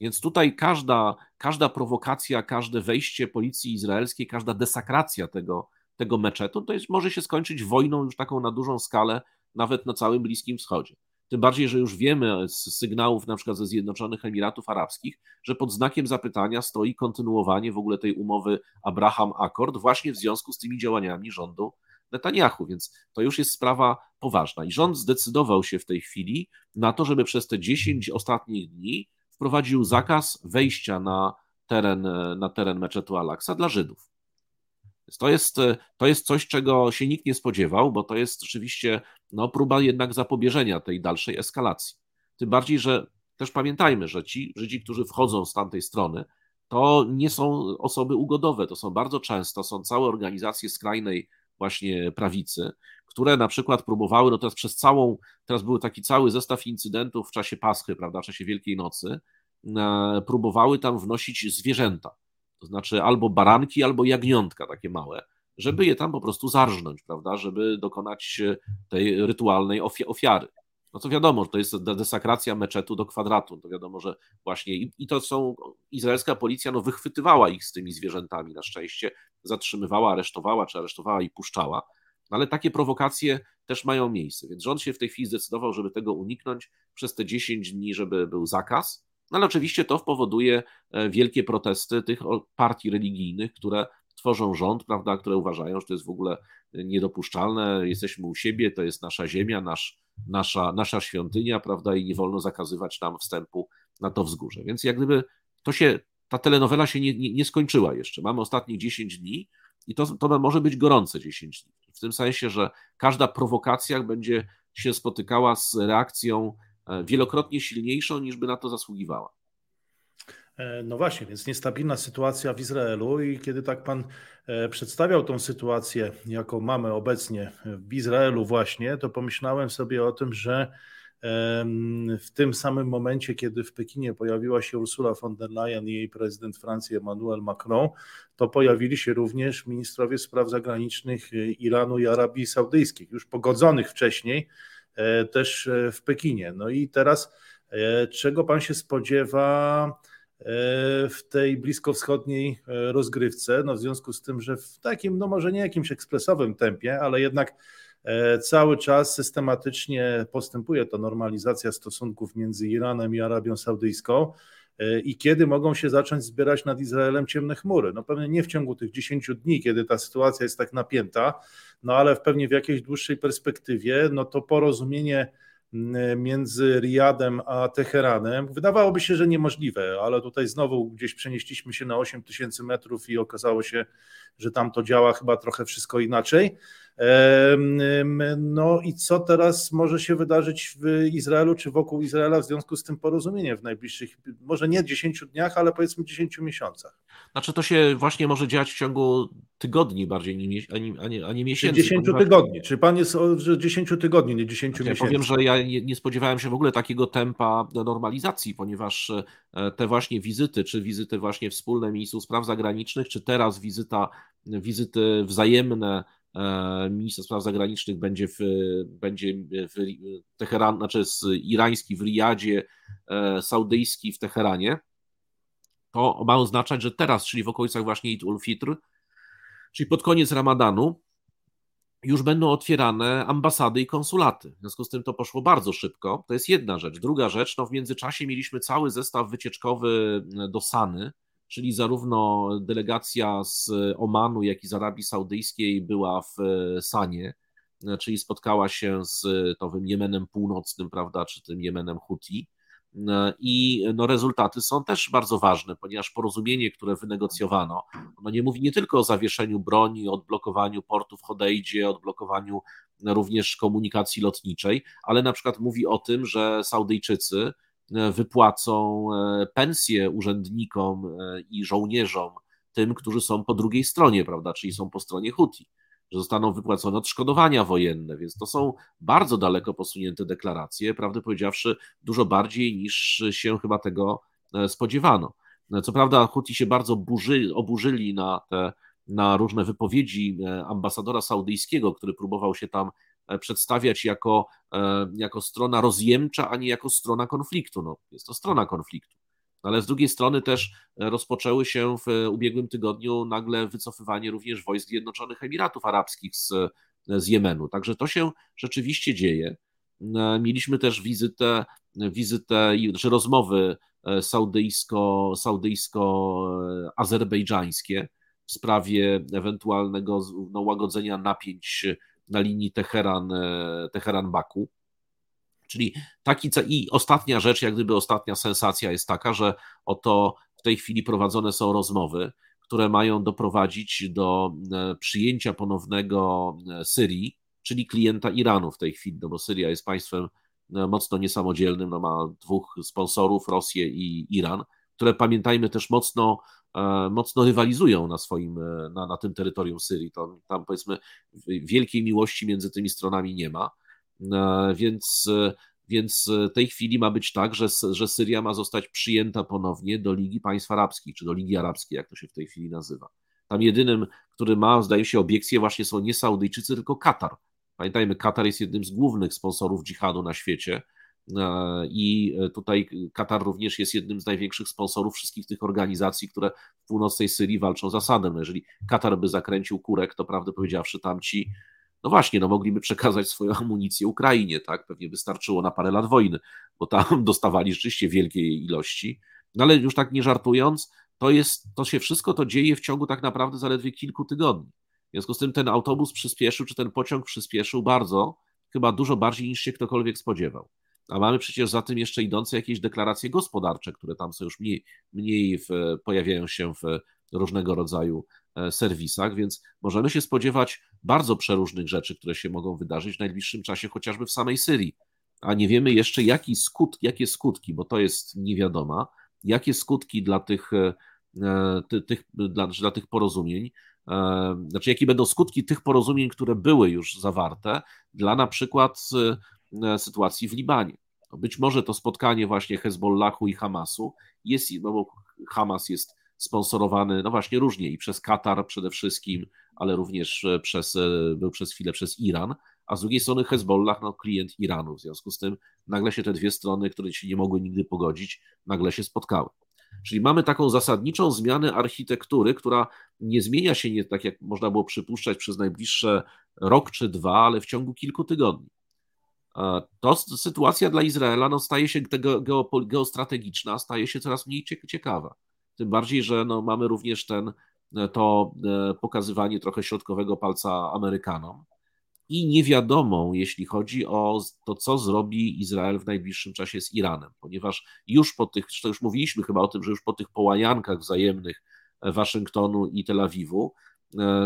Więc tutaj każda, każda prowokacja, każde wejście policji izraelskiej, każda desakracja tego, tego meczetu, to jest, może się skończyć wojną już taką na dużą skalę, nawet na całym Bliskim Wschodzie. Tym bardziej, że już wiemy z sygnałów na przykład ze Zjednoczonych Emiratów Arabskich, że pod znakiem zapytania stoi kontynuowanie w ogóle tej umowy Abraham-Akord właśnie w związku z tymi działaniami rządu Netanyahu, więc to już jest sprawa poważna. I rząd zdecydował się w tej chwili na to, żeby przez te 10 ostatnich dni wprowadził zakaz wejścia na teren, na teren meczetu Al-Aqsa dla Żydów. To jest, to jest coś, czego się nikt nie spodziewał, bo to jest rzeczywiście no, próba jednak zapobieżenia tej dalszej eskalacji. Tym bardziej, że też pamiętajmy, że ci Żydzi, którzy wchodzą z tamtej strony, to nie są osoby ugodowe, to są bardzo często, są całe organizacje skrajnej właśnie prawicy, które na przykład próbowały, no teraz przez całą, teraz był taki cały zestaw incydentów w czasie Paschy, prawda, w czasie Wielkiej Nocy, e, próbowały tam wnosić zwierzęta, to znaczy albo baranki, albo jagniątka takie małe, żeby je tam po prostu zarżnąć, prawda, żeby dokonać tej rytualnej ofiary. No to wiadomo, że to jest desakracja meczetu do kwadratu. To wiadomo, że właśnie i, i to są, izraelska policja no, wychwytywała ich z tymi zwierzętami na szczęście, zatrzymywała, aresztowała, czy aresztowała i puszczała. No, ale takie prowokacje też mają miejsce, więc rząd się w tej chwili zdecydował, żeby tego uniknąć przez te 10 dni, żeby był zakaz. No ale oczywiście to powoduje e, wielkie protesty tych partii religijnych, które tworzą rząd, prawda, które uważają, że to jest w ogóle niedopuszczalne, jesteśmy u siebie, to jest nasza ziemia, nasz, nasza, nasza świątynia, prawda, i nie wolno zakazywać nam wstępu na to wzgórze. Więc jak gdyby to się, ta telenowela się nie, nie, nie skończyła jeszcze. Mamy ostatnie 10 dni i to, to może być gorące 10 dni. W tym sensie, że każda prowokacja będzie się spotykała z reakcją e, wielokrotnie silniejszą, niż by na to zasługiwała. E, no właśnie, więc niestabilna sytuacja w Izraelu i kiedy tak pan e, przedstawiał tą sytuację, jaką mamy obecnie w Izraelu właśnie, to pomyślałem sobie o tym, że w tym samym momencie, kiedy w Pekinie pojawiła się Ursula von der Leyen i jej prezydent Francji Emmanuel Macron, to pojawili się również ministrowie spraw zagranicznych Iranu i Arabii Saudyjskich, już pogodzonych wcześniej e, też w Pekinie. No i teraz czego pan się spodziewa? w tej bliskowschodniej e, rozgrywce, no w związku z tym, że w takim, no może nie jakimś ekspresowym tempie, ale jednak e, cały czas systematycznie postępuje to normalizacja stosunków między Iranem i Arabią Saudyjską e, i kiedy mogą się zacząć zbierać nad Izraelem ciemne chmury. No pewnie nie w ciągu tych 10 dni, kiedy ta sytuacja jest tak napięta, no ale pewnie w jakiejś dłuższej perspektywie, no to porozumienie między Riyadem a Teheranem. Wydawałoby się, że niemożliwe, ale tutaj znowu gdzieś przenieśliśmy się na 8 tysięcy metrów i okazało się, że tam to działa chyba trochę wszystko inaczej. No i co teraz może się wydarzyć w Izraelu czy wokół Izraela w związku z tym porozumieniem w najbliższych, może nie 10 dniach, ale powiedzmy 10 miesiącach? Znaczy to się właśnie może dziać w ciągu tygodni bardziej, a nie, a nie, a nie miesięcy. 10 ponieważ... tygodni. Czy pan jest o 10 tygodni, nie 10 znaczy, miesięcy? Ja powiem, że ja nie, nie spodziewałem się w ogóle takiego tempa normalizacji, ponieważ e, te właśnie wizyty, czy wizyty właśnie wspólne ministrów spraw zagranicznych, czy teraz wizyta, wizyty wzajemne minister spraw zagranicznych będzie w, będzie w Teheran, znaczy irański w Riyadzie, e, saudyjski w Teheranie. to ma oznaczać, że teraz, czyli w okolicach właśnie Eid ul-Fitr, czyli pod koniec Ramadanu, już będą otwierane ambasady i konsulaty. W związku z tym to poszło bardzo szybko. To jest jedna rzecz. Druga rzecz, no w międzyczasie mieliśmy cały zestaw wycieczkowy do Sany, czyli zarówno delegacja z Omanu, jak i z Arabii Saudyjskiej była w Sanie, czyli spotkała się z towym Jemenem Północnym, prawda, czy tym Jemenem Huti. I no, rezultaty są też bardzo ważne, ponieważ porozumienie, które wynegocjowano, ono nie mówi nie tylko o zawieszeniu broni, odblokowaniu portów w Hodejdzie, odblokowaniu również komunikacji lotniczej, ale na przykład mówi o tym, że Saudyjczycy wypłacą e, pensje urzędnikom e, i żołnierzom, tym, którzy są po drugiej stronie, prawda, czyli są po stronie Huti że zostaną wypłacone odszkodowania wojenne, więc to są bardzo daleko posunięte deklaracje, prawdę powiedziawszy, dużo bardziej niż się chyba tego e, spodziewano. Co prawda, Huti się bardzo burzy, oburzyli na te na różne wypowiedzi ambasadora saudyjskiego, który próbował się tam przedstawiać jako, jako strona rozjemcza, a nie jako strona konfliktu. No, jest to strona konfliktu ale z drugiej strony też e, rozpoczęły się w ubiegłym tygodniu nagle wycofywanie również wojsk Zjednoczonych Emiratów Arabskich z, z Jemenu. Także to się rzeczywiście dzieje. E, mieliśmy też wizytę, wizytę czy rozmowy e, saudyjsko, saudyjsko-azerbejdżańskie w sprawie ewentualnego no, łagodzenia napięć na linii Teheran, Teheran-Baku. Czyli taki, i ostatnia rzecz, jak gdyby ostatnia sensacja jest taka, że oto w tej chwili prowadzone są rozmowy, które mają doprowadzić do e, przyjęcia ponownego e, Syrii, czyli klienta Iranu w tej chwili, no bo Syria jest państwem e, mocno niesamodzielnym, no ma dwóch sponsorów, Rosję i Iran, które pamiętajmy też mocno, mocno rywalizują na swoim, na, na tym terytorium Syrii. To, tam powiedzmy wielkiej miłości między tymi stronami nie ma. E, więc, e, więc w tej chwili ma być tak, że, że Syria ma zostać przyjęta ponownie do Ligi Państw Arabskich, czy do Ligi Arabskiej, jak to się w tej chwili nazywa. Tam jedynym, który ma, zdaje się, obiekcje właśnie są nie Saudyjczycy, tylko Katar. Pamiętajmy, Katar jest jednym z głównych sponsorów dżihadu na świecie. E, I tutaj Katar również jest jednym z największych sponsorów wszystkich tych organizacji, które w północnej Syrii walczą za Sadem. No jeżeli Katar by zakręcił kurek, to prawdę powiedziawszy, tamci no właśnie, no mogliby przekazać swoją amunicję Ukrainie, tak? Pewnie wystarczyło na parę lat wojny, bo tam dostawali rzeczywiście wielkie ilości. No ale już tak nie żartując, to jest, to się wszystko to dzieje w ciągu tak naprawdę zaledwie kilku tygodni. W związku z tym ten autobus przyspieszył, czy ten pociąg przyspieszył bardzo, chyba dużo bardziej niż się ktokolwiek spodziewał. A mamy przecież za tym jeszcze idące jakieś deklaracje gospodarcze, które tam są już mniej, mniej w, pojawiają się w różnego rodzaju E, serwisach, więc możemy się spodziewać bardzo przeróżnych rzeczy, które się mogą wydarzyć w najbliższym czasie, chociażby w samej Syrii. A nie wiemy jeszcze, jaki skut, jakie skutki, bo to jest niewiadoma, jakie skutki dla tych, e, ty, tych, dla, dla tych porozumień, e, znaczy jakie będą skutki tych porozumień, które były już zawarte, dla na przykład sytuacji w Libanie. Być może to spotkanie właśnie Hezbollahu i Hamasu jest, no bo Hamas jest sponsorowany, no właśnie różnie i przez Katar przede wszystkim, ale również e, przez, e, był przez chwilę przez Iran, a z drugiej strony Hezbollah, no klient Iranu. W związku z tym nagle się te dwie strony, które się nie mogły nigdy pogodzić, nagle się spotkały. Czyli mamy taką zasadniczą zmianę architektury, która nie zmienia się nie tak, jak można było przypuszczać przez najbliższe rok czy dwa, ale w ciągu kilku tygodni. To sytuacja dla Izraela no, staje się tego geostrategiczna, staje się coraz mniej ciekawa. Tym bardziej, że no, mamy również ten, e, to e, pokazywanie trochę środkowego palca Amerykanom i niewiadomą, jeśli chodzi o to, co zrobi Izrael w najbliższym czasie z Iranem, ponieważ już po tych, to już mówiliśmy chyba o tym, że już po tych połajankach wzajemnych e, Waszyngtonu i Tel Awiwu,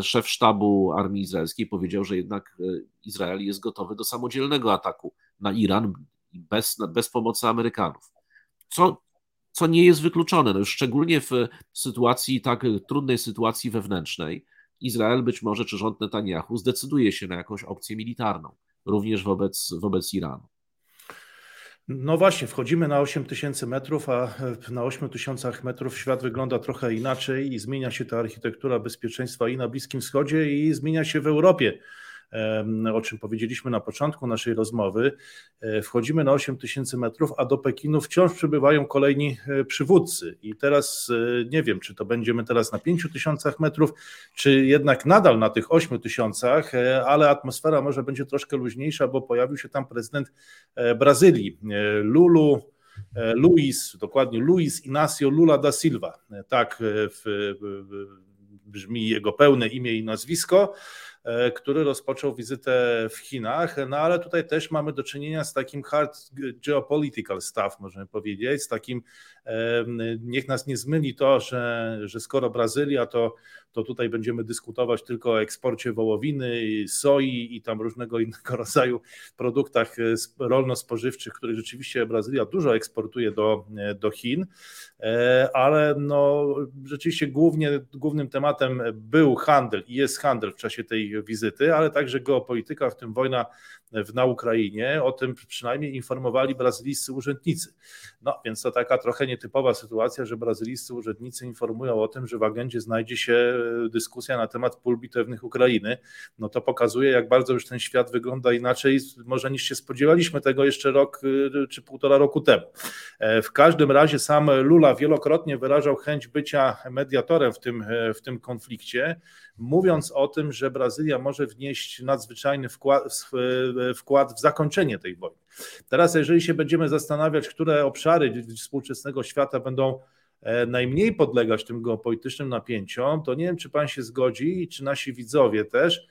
szef sztabu armii izraelskiej powiedział, że jednak Izrael jest gotowy do samodzielnego ataku na Iran bez, bez pomocy Amerykanów. Co co nie jest wykluczone. No już szczególnie w sytuacji, tak trudnej sytuacji wewnętrznej, Izrael być może, czy rząd Netanyahu zdecyduje się na jakąś opcję militarną, również wobec, wobec Iranu. No właśnie, wchodzimy na 8 tysięcy metrów, a na 8 tysiącach metrów świat wygląda trochę inaczej i zmienia się ta architektura bezpieczeństwa i na Bliskim Wschodzie, i zmienia się w Europie. O czym powiedzieliśmy na początku naszej rozmowy, e, wchodzimy na 8 tysięcy metrów, a do Pekinu wciąż przybywają kolejni e, przywódcy. I teraz e, nie wiem, czy to będziemy teraz na 5 tysiącach metrów, czy jednak nadal na tych 8 tysiącach, ale atmosfera może będzie troszkę luźniejsza, bo pojawił się tam prezydent Brazylii, Lulu. Luis, dokładnie Luis Inácio Lula da Silva, tak w, brzmi jego pełne imię i nazwisko. E, który rozpoczął wizytę w Chinach, no ale tutaj też mamy do czynienia z takim hard geopolitical stuff, możemy powiedzieć, z takim, niech nas nie zmyli to, że, że skoro Brazylia, to, to tutaj będziemy dyskutować tylko o eksporcie wołowiny, soi i tam różnego innego rodzaju produktach e, rolno-spożywczych, których rzeczywiście Brazylia dużo eksportuje do, e, do Chin, ale no, rzeczywiście głównie, głównym tematem był handel i jest handel w czasie tej wizyty, ale także geopolityka, w tym wojna na Ukrainie. O tym przynajmniej informowali brazylijscy urzędnicy. No więc to taka trochę nietypowa sytuacja, że brazylijscy urzędnicy informują o tym, że w agendzie znajdzie się dyskusja na temat pól bitewnych Ukrainy. No to pokazuje, jak bardzo już ten świat wygląda inaczej, może niż się spodziewaliśmy tego jeszcze rok y, czy półtora roku temu. E, w każdym razie sam Lula wielokrotnie wyrażał chęć bycia mediatorem w tym, e, w tym konflikcie mówiąc o tym, że Brazylia może wnieść nadzwyczajny wkład, wkład w zakończenie tej wojny. Teraz, jeżeli się będziemy zastanawiać, które obszary współczesnego świata będą e, najmniej podlegać tym geopolitycznym napięciom, to nie wiem, czy pan się zgodzi i czy nasi widzowie też,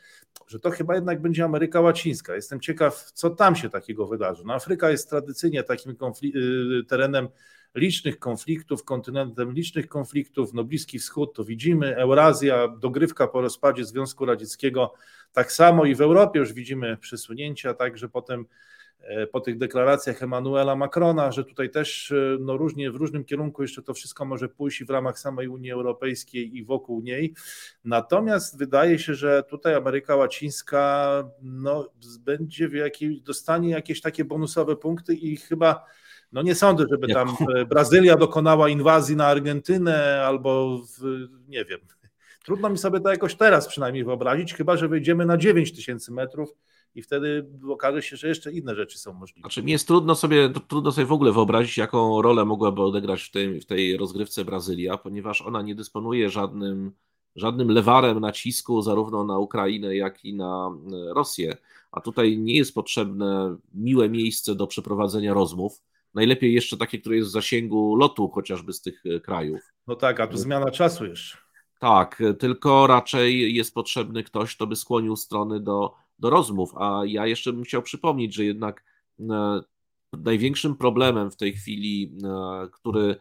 że to chyba jednak będzie Ameryka Łacińska. Jestem ciekaw, co tam się takiego wydarzy. No, Afryka jest tradycyjnie takim y, terenem licznych konfliktów, kontynentem licznych konfliktów, no Bliski Wschód to widzimy, Eurazja, dogrywka po rozpadzie Związku Radzieckiego, tak samo i w Europie już widzimy przesunięcia, także potem e, po tych deklaracjach Emmanuela Macrona, że tutaj też e, no różnie, w różnym kierunku jeszcze to wszystko może pójść w ramach samej Unii Europejskiej i wokół niej. Natomiast wydaje się, że tutaj Ameryka Łacińska no, będzie w jakiej, dostanie jakieś takie bonusowe punkty i chyba no nie sądzę, żeby tam e, Brazylia dokonała inwazji na Argentynę albo w, nie wiem. Trudno mi sobie to jakoś teraz przynajmniej wyobrazić, chyba że wejdziemy na 9 tysięcy metrów i wtedy okaże się, że jeszcze inne rzeczy są możliwe. Znaczy, mi jest trudno sobie, trudno sobie w ogóle wyobrazić, jaką rolę mogłaby odegrać w tej, w tej rozgrywce Brazylia, ponieważ ona nie dysponuje żadnym, żadnym lewarem nacisku zarówno na Ukrainę, jak i na e, Rosję. A tutaj nie jest potrzebne miłe miejsce do przeprowadzenia rozmów Najlepiej jeszcze takie, które jest w zasięgu lotu chociażby z tych e, krajów. No tak, a tu zmiana czasu jeszcze. Tak, tylko raczej jest potrzebny ktoś, kto by skłonił strony do, do rozmów. A ja jeszcze bym chciał przypomnieć, że jednak e, największym problemem w tej chwili, e, który,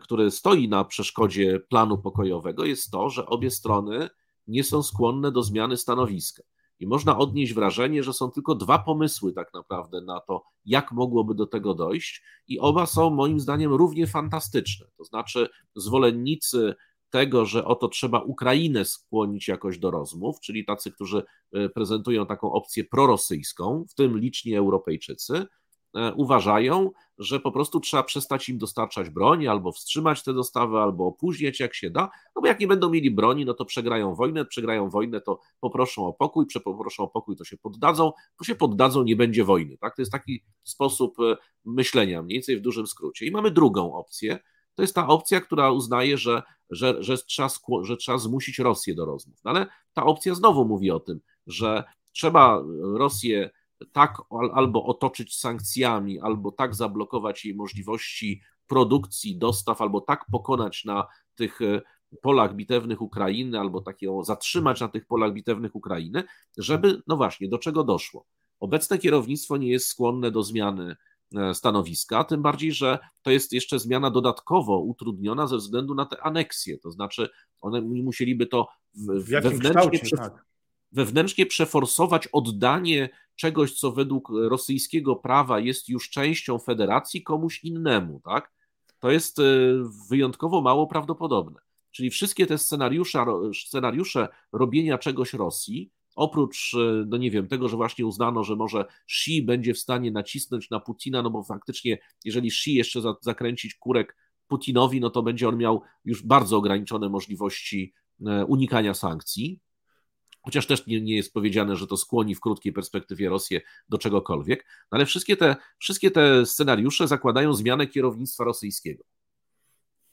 który stoi na przeszkodzie planu pokojowego, jest to, że obie strony nie są skłonne do zmiany stanowiska. I można odnieść wrażenie, że są tylko dwa pomysły tak naprawdę na to, jak mogłoby do tego dojść, i oba są moim zdaniem równie fantastyczne. To znaczy, zwolennicy tego, że oto trzeba Ukrainę skłonić jakoś do rozmów, czyli tacy, którzy e, prezentują taką opcję prorosyjską, w tym liczni Europejczycy, uważają, że po prostu trzeba przestać im dostarczać broni, albo wstrzymać te dostawy, albo opóźniać jak się da, no bo jak nie będą mieli broni, no to przegrają wojnę, przegrają wojnę, to poproszą o pokój, poproszą o pokój, to się poddadzą, to się poddadzą, nie będzie wojny, tak? To jest taki sposób e, myślenia, mniej więcej w dużym skrócie. I mamy drugą opcję, to jest ta opcja, która uznaje, że, że, że, trzeba, że trzeba zmusić Rosję do rozmów. No ale ta opcja znowu mówi o tym, że trzeba Rosję tak albo otoczyć sankcjami, albo tak zablokować jej możliwości produkcji, dostaw, albo tak pokonać na tych e, polach bitewnych Ukrainy, albo tak ją zatrzymać na tych polach bitewnych Ukrainy, żeby, no właśnie, do czego doszło. Obecne kierownictwo nie jest skłonne do zmiany e, stanowiska, tym bardziej, że to jest jeszcze zmiana dodatkowo utrudniona ze względu na te aneksje, to znaczy one musieliby to w, w wewnętrznie, kształcie, tak. Wewnętrznie przeforsować oddanie czegoś, co według rosyjskiego prawa jest już częścią federacji, komuś innemu, tak? To jest e, wyjątkowo mało prawdopodobne. Czyli wszystkie te scenariusze, scenariusze robienia czegoś Rosji, oprócz, e, no nie wiem, tego, że właśnie uznano, że może Xi będzie w stanie nacisnąć na Putina, no bo faktycznie, jeżeli Xi jeszcze zakręcić kurek Putinowi, no to będzie on miał już bardzo ograniczone możliwości e, unikania sankcji. Chociaż też nie, nie, jest powiedziane, że to skłoni w krótkiej perspektywie Rosję do czegokolwiek, no ale wszystkie te, wszystkie te scenariusze zakładają zmianę kierownictwa rosyjskiego.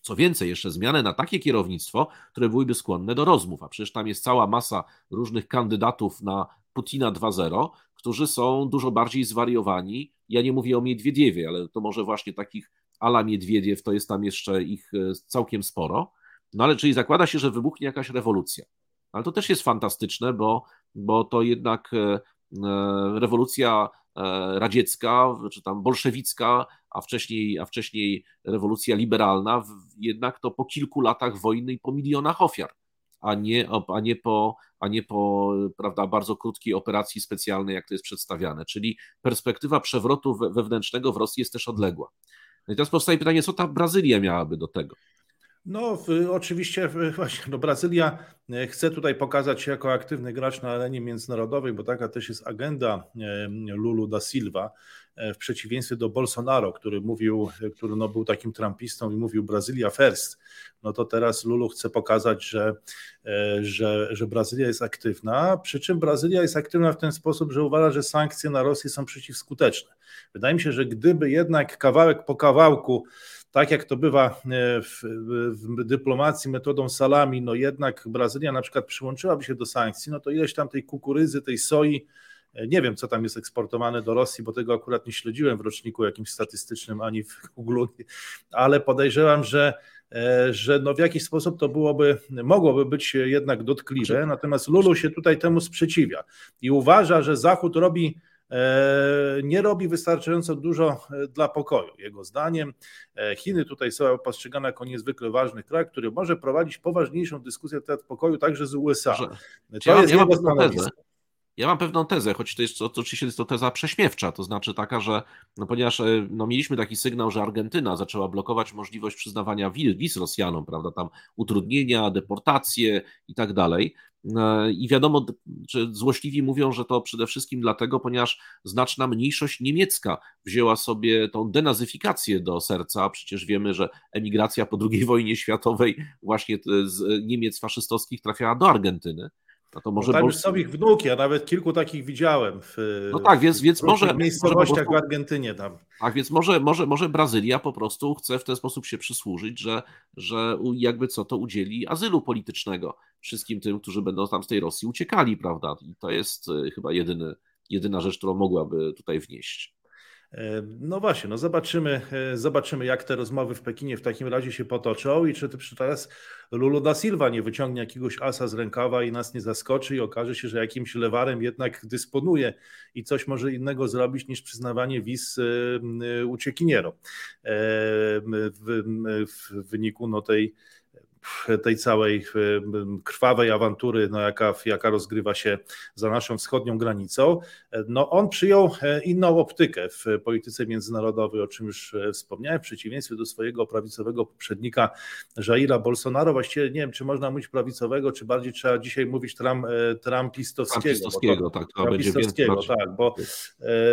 Co więcej, jeszcze zmianę na takie kierownictwo, które byłyby skłonne do rozmów, a przecież tam jest cała masa różnych kandydatów na Putina 2.0, którzy są dużo bardziej zwariowani. Ja nie mówię o Miedwiediewie, ale to może właśnie takich ala Miedwiediew, to jest tam jeszcze ich e, całkiem sporo. No ale czyli zakłada się, że wybuchnie jakaś rewolucja. Ale to też jest fantastyczne, bo, bo to jednak e, e, rewolucja radziecka, czy tam bolszewicka, a wcześniej, a wcześniej rewolucja liberalna, jednak to po kilku latach wojny i po milionach ofiar, a nie, a nie po, a nie po prawda, bardzo krótkiej operacji specjalnej, jak to jest przedstawiane. Czyli perspektywa przewrotu wewnętrznego w Rosji jest też odległa. No i teraz powstaje pytanie, co ta Brazylia miałaby do tego? No, oczywiście właśnie, no Brazylia e, chce tutaj pokazać się jako aktywny gracz na arenie międzynarodowej, bo taka też jest agenda e, Lulu da Silva, e, w przeciwieństwie do Bolsonaro, który mówił, który no był takim trumpistą i mówił Brazylia first, no to teraz Lulu chce pokazać, że, że, że Brazylia jest aktywna, przy czym Brazylia jest aktywna w ten sposób, że uważa, że sankcje na Rosję są przeciwskuteczne. Wydaje mi się, że gdyby jednak kawałek po kawałku tak jak to bywa e, w, w, dyplomacji metodą salami, no jednak Brazylia na przykład przyłączyłaby się do sankcji, no to ileś tam tej kukurydzy, tej soi, e, nie wiem, co tam jest eksportowane do Rosji, bo tego akurat nie śledziłem w roczniku jakimś statystycznym ani w Google, ale podejrzewam, że, e, że no w jakiś sposób to byłoby, mogłoby być jednak dotkliwe. Natomiast Lulu się tutaj temu sprzeciwia i uważa, że Zachód robi nie robi wystarczająco dużo e, dla pokoju. Jego zdaniem e, Chiny tutaj są postrzegane jako niezwykle ważny kraj, który może prowadzić poważniejszą dyskusję na temat pokoju także z USA. To ja, jest ja jego stanowisko. Ja mam pewną tezę, choć to jest to, to oczywiście jest to teza prześmiewcza, to znaczy taka, że no ponieważ no mieliśmy taki sygnał, że Argentyna zaczęła blokować możliwość przyznawania wiz Rosjanom, prawda, tam utrudnienia, deportacje i tak dalej, E, I wiadomo, że złośliwi mówią, że to przede wszystkim dlatego, ponieważ znaczna mniejszość niemiecka wzięła sobie tą denazyfikację do serca. Przecież wiemy, że emigracja po II wojnie światowej właśnie z Niemiec faszystowskich trafiała do Argentyny. No to może no tam już są ich wnuki, a nawet kilku takich widziałem w, no tak, więc, więc może w miejscowościach może w Argentynie tam. Tak, więc może, może, może Brazylia po prostu chce w ten sposób się przysłużyć, że, że jakby co to udzieli azylu politycznego wszystkim tym, którzy będą tam z tej Rosji uciekali, prawda? I to jest e, chyba jedyny, jedyna rzecz, którą mogłaby tutaj wnieść. E, no właśnie, no zobaczymy, e, zobaczymy, jak te rozmowy w Pekinie w takim razie się potoczą i czy, teraz Lulu da Silva nie wyciągnie jakiegoś asa z rękawa i nas nie zaskoczy i okaże się, że jakimś lewarem jednak dysponuje i coś może innego zrobić niż przyznawanie wiz uciekinierom. W, w wyniku no, tej tej całej krwawej awantury, no jaka, jaka rozgrywa się za naszą wschodnią granicą, no on przyjął e, inną optykę w polityce międzynarodowej, o czym już e, wspomniałem, w przeciwieństwie do swojego prawicowego poprzednika Jaira Bolsonaro. Właściwie nie wiem, czy można mówić prawicowego, czy bardziej trzeba dzisiaj mówić Trump, e, trumpistowskiego. Trumpistowskiego, tak, to będzie więcej. tak, bo,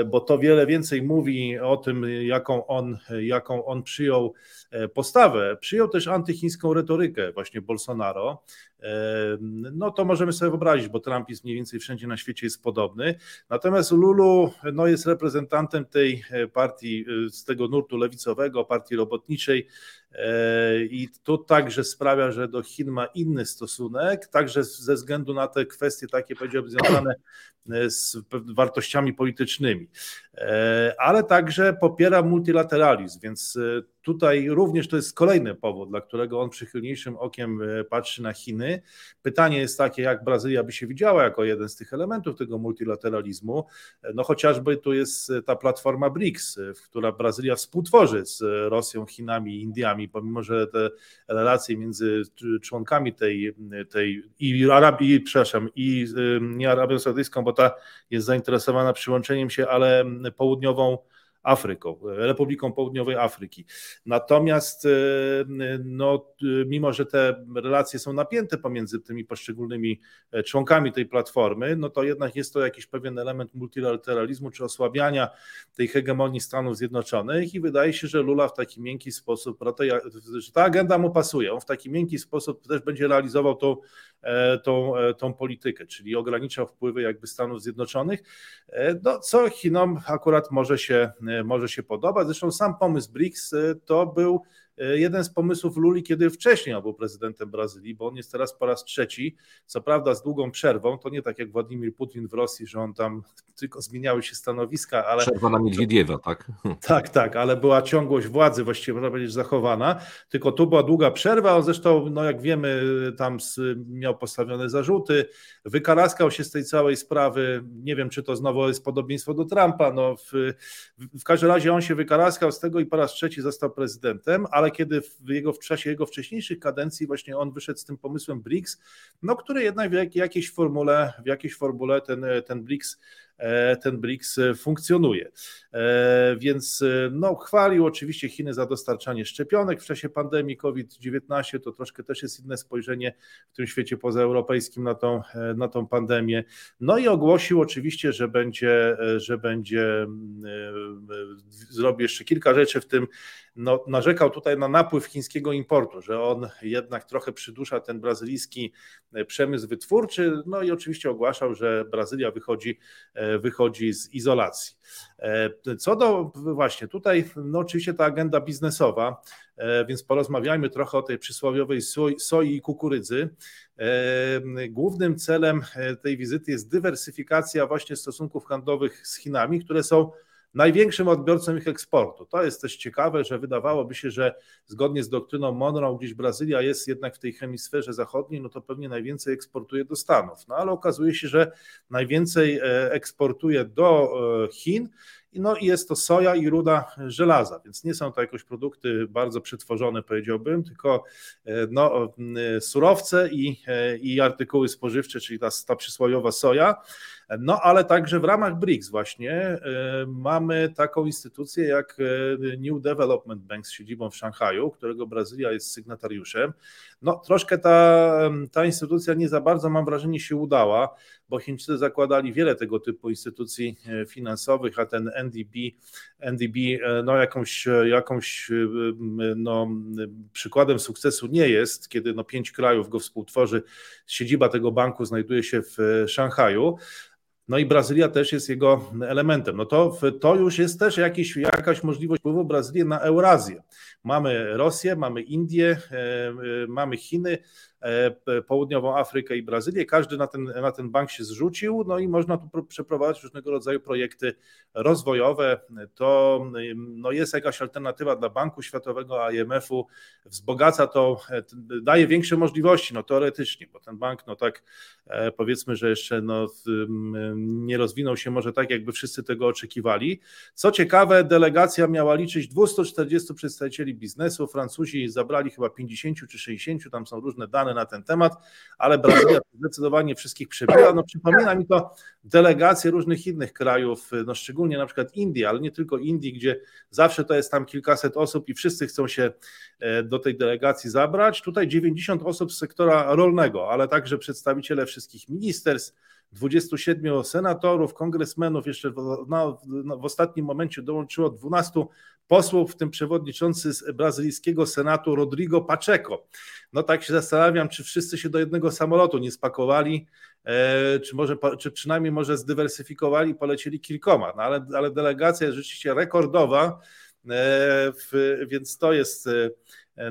bo to wiele więcej mówi o tym, jaką on, jaką on przyjął postawę. Przyjął też antychińską retorykę właśnie Bolsonaro, no to możemy sobie wyobrazić, bo Trump jest mniej więcej wszędzie na świecie jest podobny. Natomiast Lulu no, jest reprezentantem tej partii, z tego nurtu lewicowego, partii robotniczej i to także sprawia, że do Chin ma inny stosunek, także ze względu na te kwestie takie powiedziałbym związane z wartościami politycznymi, ale także popiera multilateralizm, więc tutaj również to jest kolejny powód, dla którego on przychylniejszym okiem patrzy na Chiny, Pytanie jest takie, jak Brazylia by się widziała jako jeden z tych elementów tego multilateralizmu. No chociażby tu jest ta platforma BRICS, która Brazylia współtworzy z Rosją, Chinami Indiami, pomimo że te relacje między członkami tej, tej i Arabii, przepraszam, i nie Arabią Saudyjską, bo ta jest zainteresowana przyłączeniem się, ale południową Afryką, Republiką Południowej Afryki. Natomiast no, mimo, że te relacje są napięte pomiędzy tymi poszczególnymi członkami tej platformy, no to jednak jest to jakiś pewien element multilateralizmu czy osłabiania tej hegemonii Stanów Zjednoczonych i wydaje się, że Lula w taki miękki sposób, że ta agenda mu pasuje, on w taki miękki sposób też będzie realizował tą, e, tą, e, tą politykę, czyli ograniczał wpływy jakby Stanów Zjednoczonych, e, no, co Chinom akurat może się, może się podobać. Zresztą sam pomysł BRICS to był jeden z pomysłów Luli, kiedy wcześniej był prezydentem Brazylii, bo on jest teraz po raz trzeci, co prawda z długą przerwą, to nie tak jak Władimir Putin w Rosji, że on tam tylko zmieniały się stanowiska, ale... Przerwa na Niedźwiediewa, tak? Tak, tak, ale była ciągłość władzy właściwie, można powiedzieć, zachowana, tylko tu była długa przerwa, on zresztą, no jak wiemy, tam miał postawione zarzuty, wykaraskał się z tej całej sprawy, nie wiem, czy to znowu jest podobieństwo do Trumpa, no w, w każdym razie on się wykaraskał z tego i po raz trzeci został prezydentem, ale ale kiedy w, jego, w czasie jego wcześniejszych kadencji właśnie on wyszedł z tym pomysłem BRICS, no który jednak w jakiejś formule, w jakiejś formule ten, ten BRICS ten BRICS funkcjonuje. E, więc no, chwalił oczywiście Chiny za dostarczanie szczepionek w czasie pandemii COVID-19. To troszkę też jest inne spojrzenie w tym świecie pozaeuropejskim na tą, e, na tą pandemię. No i ogłosił oczywiście, że będzie, że będzie zrobi jeszcze kilka rzeczy, w tym no, narzekał tutaj na napływ chińskiego importu, że on jednak trochę przydusza ten brazylijski e, przemysł wytwórczy, no i oczywiście ogłaszał, że Brazylia wychodzi, e, wychodzi z izolacji. E, co do właśnie tutaj, no oczywiście ta agenda biznesowa, więc porozmawiajmy trochę o tej przysłowiowej soi, soi i kukurydzy. Głównym celem tej wizyty jest dywersyfikacja właśnie stosunków handlowych z Chinami, które są największym odbiorcą ich eksportu. To jest też ciekawe, że wydawałoby się, że zgodnie z doktryną Monroe, gdzieś Brazylia jest jednak w tej hemisferze zachodniej, no to pewnie najwięcej eksportuje do Stanów. No ale okazuje się, że najwięcej e, eksportuje do e, Chin. No i jest to soja i ruda żelaza, więc nie są to jakoś produkty bardzo przetworzone, powiedziałbym, tylko e, no, surowce i, i artykuły spożywcze, czyli ta, ta przysłowiowa soja. No ale także w ramach BRICS właśnie e, mamy taką instytucję jak e, New Development Bank z siedzibą w Szanghaju, którego Brazylia jest sygnatariuszem. No troszkę ta, ta instytucja nie za bardzo mam wrażenie się udała, bo Chińczycy zakładali wiele tego typu instytucji e, finansowych, a ten NDB, NDB no jakąś, jakąś no, przykładem sukcesu nie jest, kiedy no pięć krajów go współtworzy. Siedziba tego banku znajduje się w Szanghaju. No i Brazylia też jest jego elementem. No to, to już jest też jakiś, jakaś możliwość wpływu Brazylii na Eurazję. Mamy Rosję, mamy Indię, e, e, mamy Chiny, południową Afrykę i Brazylię. Każdy na ten, na ten bank się zrzucił, no i można tu przeprowadzić różnego rodzaju projekty rozwojowe. To no jest jakaś alternatywa dla Banku Światowego, IMF-u, wzbogaca to, e, daje większe możliwości, no teoretycznie, bo ten bank, no tak e, powiedzmy, że jeszcze no, nie rozwinął się może tak, jakby wszyscy tego oczekiwali. Co ciekawe, delegacja miała liczyć 240 przedstawicieli biznesu, Francuzi zabrali chyba 50 czy 60, tam są różne dane na ten temat, ale Brazylia zdecydowanie wszystkich przebiła. No, przypomina mi to delegacje różnych innych krajów, no, szczególnie na przykład Indii, ale nie tylko Indii, gdzie zawsze to jest tam kilkaset osób i wszyscy chcą się e, do tej delegacji zabrać. Tutaj 90 osób z sektora rolnego, ale także przedstawiciele wszystkich ministerstw, 27 senatorów, kongresmenów, jeszcze w, w ostatnim momencie dołączyło 12 posłów, w tym przewodniczący brazylijskiego Senatu Rodrigo Pacheco. No tak się zastanawiam, czy wszyscy się do jednego samolotu nie spakowali, e, czy, może, czy przynajmniej może zdywersyfikowali, polecieli kilkoma, no ale, ale delegacja jest rzeczywiście rekordowa, e, więc to jest e,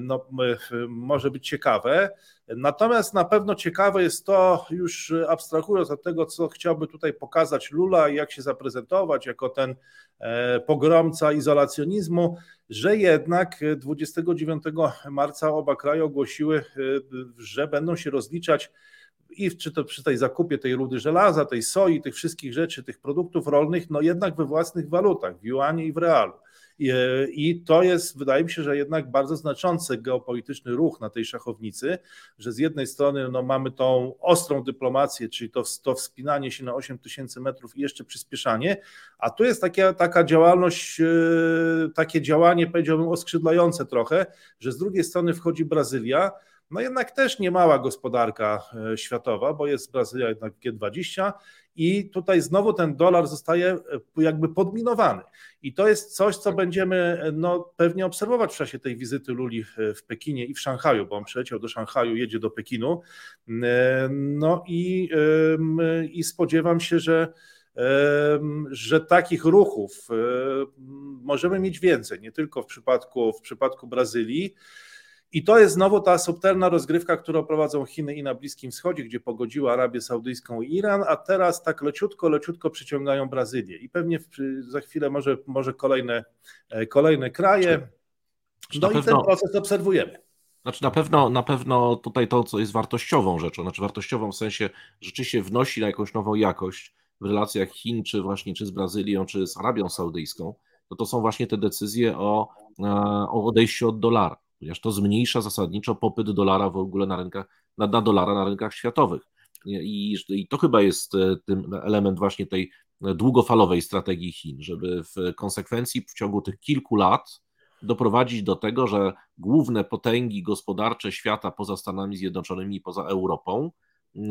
no, może być ciekawe. Natomiast na pewno ciekawe jest to, już abstrahując od tego, co chciałby tutaj pokazać Lula i jak się zaprezentować jako ten e, pogromca izolacjonizmu, że jednak 29 marca oba kraje ogłosiły, e, że będą się rozliczać i czy to przy tej zakupie tej rudy żelaza, tej soi, tych wszystkich rzeczy, tych produktów rolnych, no jednak we własnych walutach, w juanie i w realu. I to jest, wydaje mi się, że jednak bardzo znaczący geopolityczny ruch na tej szachownicy, że z jednej strony no, mamy tą ostrą dyplomację, czyli to, to wspinanie się na 8 tysięcy metrów i jeszcze przyspieszanie, a tu jest taka, taka działalność, e, takie działanie, powiedziałbym, oskrzydlające trochę, że z drugiej strony wchodzi Brazylia, no jednak też nie mała gospodarka e, światowa, bo jest Brazylia jednak G20 i tutaj znowu ten dolar zostaje e, jakby podminowany. I to jest coś, co będziemy e, no, pewnie obserwować w czasie tej wizyty Luli w Pekinie i w Szanghaju, bo on przyleciał do Szanghaju, jedzie do Pekinu. No i, i spodziewam się, że że takich ruchów możemy mieć więcej, nie tylko w przypadku, w przypadku Brazylii. I to jest znowu ta subtelna rozgrywka, którą prowadzą Chiny i na Bliskim Wschodzie, gdzie pogodziły Arabię Saudyjską i Iran, a teraz tak leciutko, leciutko przyciągają Brazylię. I pewnie za chwilę może, może kolejne, e, kolejne kraje. No i ten proces obserwujemy. Znaczy na pewno, na pewno tutaj to, co jest wartościową rzeczą, znaczy wartościową w sensie rzeczywiście wnosi na jakąś nową jakość w relacjach Chin, czy właśnie czy z Brazylią, czy z Arabią Saudyjską, to to są właśnie te decyzje o, e, o odejściu od dolara ponieważ to zmniejsza zasadniczo popyt dolara w ogóle na rynkach, na, na dolara na rynkach światowych. I, I, to chyba jest e, tym element właśnie tej długofalowej strategii Chin, żeby w konsekwencji w ciągu tych kilku lat doprowadzić do tego, że główne potęgi gospodarcze świata poza Stanami Zjednoczonymi i poza Europą e,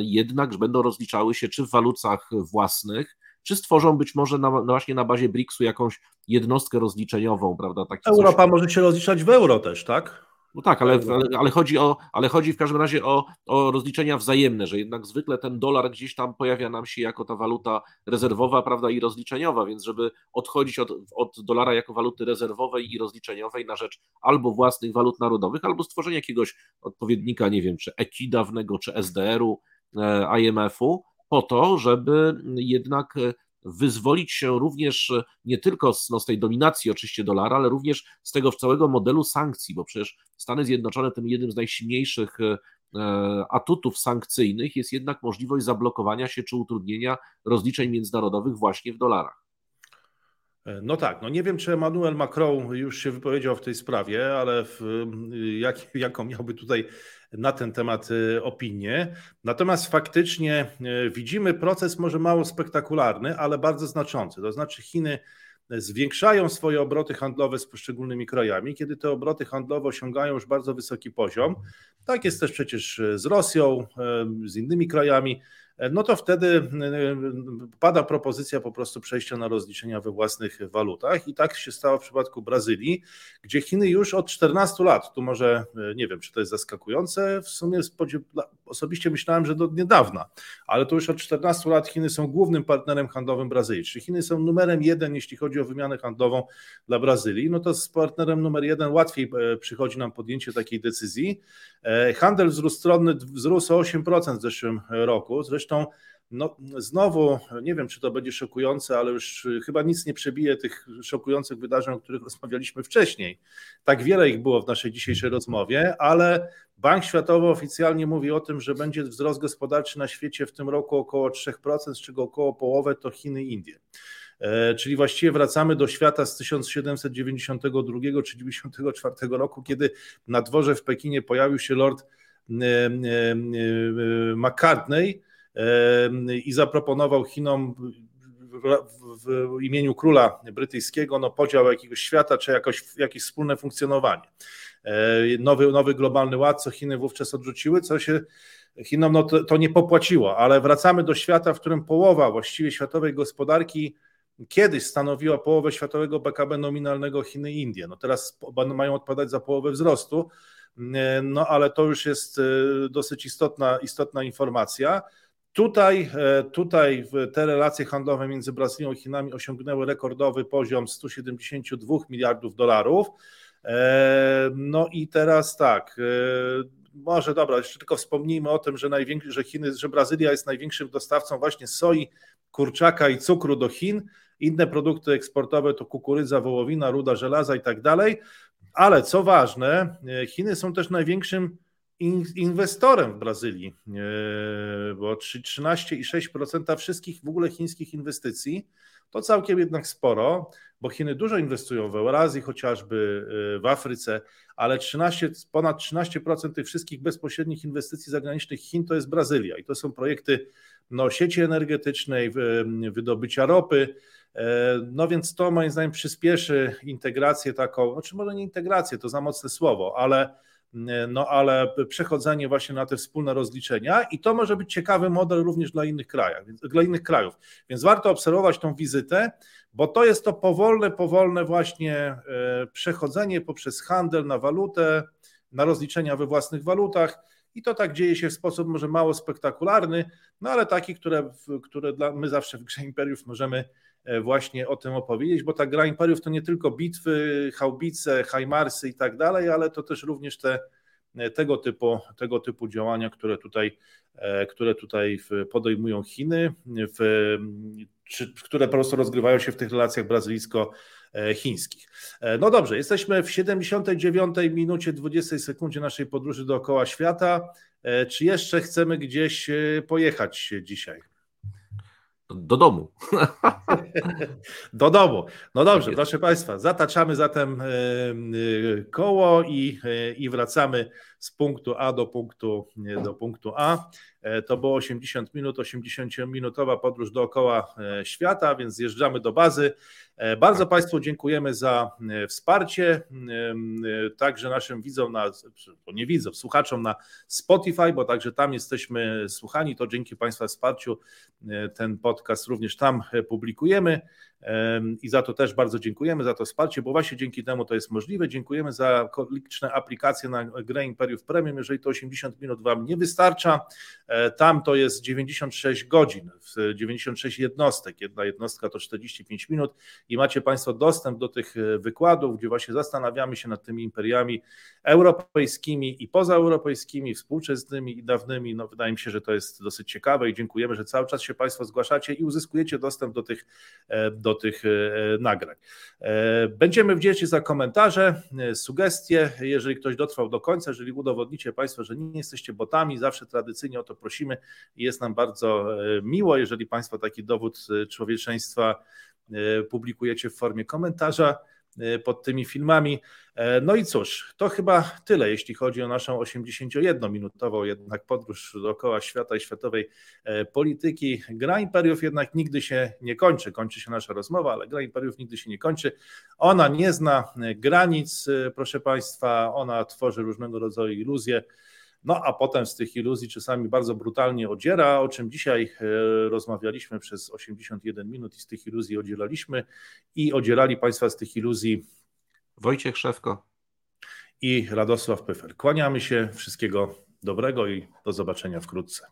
jednak będą rozliczały się czy w walutach własnych, czy stworzą być może na, no właśnie na bazie BRICS-u jakąś jednostkę rozliczeniową, prawda? Taki Europa coś... może się rozliczać w euro też, tak? No tak, ale, ale, ale, chodzi o, ale chodzi w każdym razie o, o rozliczenia wzajemne, że jednak zwykle ten dolar gdzieś tam pojawia nam się jako ta waluta rezerwowa, prawda, i rozliczeniowa, więc żeby odchodzić od, od dolara jako waluty rezerwowej i rozliczeniowej na rzecz albo własnych walut narodowych, albo stworzenia jakiegoś odpowiednika, nie wiem, czy EKI dawnego, czy SDR-u, e, IMF-u, po to, żeby jednak e, wyzwolić się również e, nie tylko z, no, z tej dominacji oczywiście dolara, ale również z tego całego modelu sankcji, bo przecież Stany Zjednoczone tym jednym z najsilniejszych e, atutów sankcyjnych jest jednak możliwość zablokowania się czy utrudnienia rozliczeń międzynarodowych właśnie w dolarach. No tak, no nie wiem, czy Emmanuel Macron już się wypowiedział w tej sprawie, ale w, jak, jaką miałby tutaj na ten temat y, opinię. Natomiast faktycznie y, widzimy proces może mało spektakularny, ale bardzo znaczący. To znaczy Chiny zwiększają swoje obroty handlowe z poszczególnymi krajami, kiedy te obroty handlowe osiągają już bardzo wysoki poziom. Tak jest też przecież z Rosją, y, z innymi krajami no to wtedy y, y, pada propozycja po prostu przejścia na rozliczenia we własnych walutach i tak się stało w przypadku Brazylii, gdzie Chiny już od 14 lat, tu może nie wiem, czy to jest zaskakujące, w sumie osobiście myślałem, że do niedawna, ale to już od 14 lat Chiny są głównym partnerem handlowym Brazylii, czyli Chiny są numerem jeden, jeśli chodzi o wymianę handlową dla Brazylii, no to z partnerem numer jeden łatwiej e, przychodzi nam podjęcie takiej decyzji. E, handel wzrósł wzrósł o 8% w zeszłym roku, zresztą Zresztą no, znowu nie wiem, czy to będzie szokujące, ale już chyba nic nie przebije tych szokujących wydarzeń, o których rozmawialiśmy wcześniej. Tak wiele ich było w naszej dzisiejszej rozmowie, ale Bank Światowy oficjalnie mówi o tym, że będzie wzrost gospodarczy na świecie w tym roku około 3%, z czego około połowę to Chiny i Indie. E, czyli właściwie wracamy do świata z 1792 czy 1994 roku, kiedy na dworze w Pekinie pojawił się Lord e, e, McCartney, i zaproponował Chinom w, imieniu króla brytyjskiego no, podział jakiegoś świata, czy jakoś, jakieś wspólne funkcjonowanie. E, nowy, nowy globalny ład, co Chiny wówczas odrzuciły, co się Chinom no, to, to nie popłaciło, ale wracamy do świata, w którym połowa właściwie światowej gospodarki kiedyś stanowiła połowę światowego PKB nominalnego Chiny i Indie. No teraz mają odpowiadać za połowę wzrostu, e, no ale to już jest e, dosyć istotna, istotna informacja. Tutaj, e, tutaj te relacje handlowe między Brazylią i Chinami osiągnęły rekordowy poziom 172 miliardów dolarów. E, no i teraz tak, e, może dobra, jeszcze tylko wspomnijmy o tym, że, że, Chiny, że Brazylia jest największym dostawcą właśnie soi, kurczaka i cukru do Chin. Inne produkty eksportowe to kukurydza, wołowina, ruda żelaza i tak dalej. Ale co ważne, Chiny są też największym inwestorem w Brazylii, bo 13,6% wszystkich w ogóle chińskich inwestycji to całkiem jednak sporo, bo Chiny dużo inwestują w Eurazji, chociażby w Afryce, ale 13, ponad 13% tych wszystkich bezpośrednich inwestycji zagranicznych Chin to jest Brazylia i to są projekty no, sieci energetycznej, wydobycia ropy. E, no więc to moim zdaniem przyspieszy integrację taką, znaczy może nie integrację, to za mocne słowo, ale no ale przechodzenie właśnie na te wspólne rozliczenia i to może być ciekawy model również dla innych krajów, dla innych krajów. Więc warto obserwować tą wizytę, bo to jest to powolne, powolne właśnie e, przechodzenie poprzez handel na walutę, na rozliczenia we własnych walutach i to tak dzieje się w sposób może mało spektakularny, no ale taki, które, które dla, my zawsze w Grze Imperiów możemy e, właśnie o tym opowiedzieć, bo ta gra Imperiów to nie tylko bitwy, haubice, hajmarsy i tak dalej, ale to też również te, e, tego, typu, tego typu działania, które tutaj, e, które tutaj podejmują Chiny, w, czy, które po prostu rozgrywają się w tych relacjach brazylijsko- chińskich. No dobrze, jesteśmy w 79 minucie 20 sekundzie naszej podróży dookoła świata. Czy jeszcze chcemy gdzieś pojechać dzisiaj? Do domu. Do domu. No dobrze, tak proszę Państwa, zataczamy zatem koło i, i wracamy z punktu A do punktu, do punktu A. E, to było 80 minut, 80-minutowa podróż dookoła e, świata, więc zjeżdżamy do bazy. E, bardzo Państwu dziękujemy za wsparcie, także naszym widzom, na, nie widzom, słuchaczom na Spotify, bo także tam jesteśmy słuchani, to dzięki Państwa wsparciu ten podcast również tam publikujemy i za to też bardzo dziękujemy, za to wsparcie, bo właśnie dzięki temu to jest możliwe. Dziękujemy za liczne aplikacje na grę Imperiów Premium. Jeżeli to 80 minut Wam nie wystarcza, e, tam to jest 96 godzin, 96 jednostek. Jedna jednostka to 45 minut i macie Państwo dostęp do tych e, wykładów, gdzie właśnie zastanawiamy się nad tymi imperiami europejskimi i pozaeuropejskimi, współczesnymi i dawnymi. No, wydaje mi się, że to jest dosyć ciekawe i dziękujemy, że cały czas się Państwo zgłaszacie i uzyskujecie dostęp do tych, e, do tych nagrań. Będziemy wdzięczni za komentarze, sugestie. Jeżeli ktoś dotrwał do końca, jeżeli udowodnicie Państwo, że nie jesteście botami, zawsze tradycyjnie o to prosimy jest nam bardzo e, miło, jeżeli Państwo taki dowód e, człowieczeństwa e, publikujecie w formie komentarza pod tymi filmami. No i cóż, to chyba tyle, jeśli chodzi o naszą 81-minutową jednak podróż dookoła świata i światowej polityki. Gra Imperiów jednak nigdy się nie kończy. Kończy się nasza rozmowa, ale Gra Imperiów nigdy się nie kończy. Ona nie zna granic, proszę Państwa, ona tworzy różnego rodzaju iluzje. No a potem z tych iluzji czasami bardzo brutalnie odziera, o czym dzisiaj rozmawialiśmy przez 81 minut i z tych iluzji odzielaliśmy i odzierali Państwa z tych iluzji Wojciech Szewko i Radosław Pyfer. Kłaniamy się, wszystkiego dobrego i do zobaczenia wkrótce.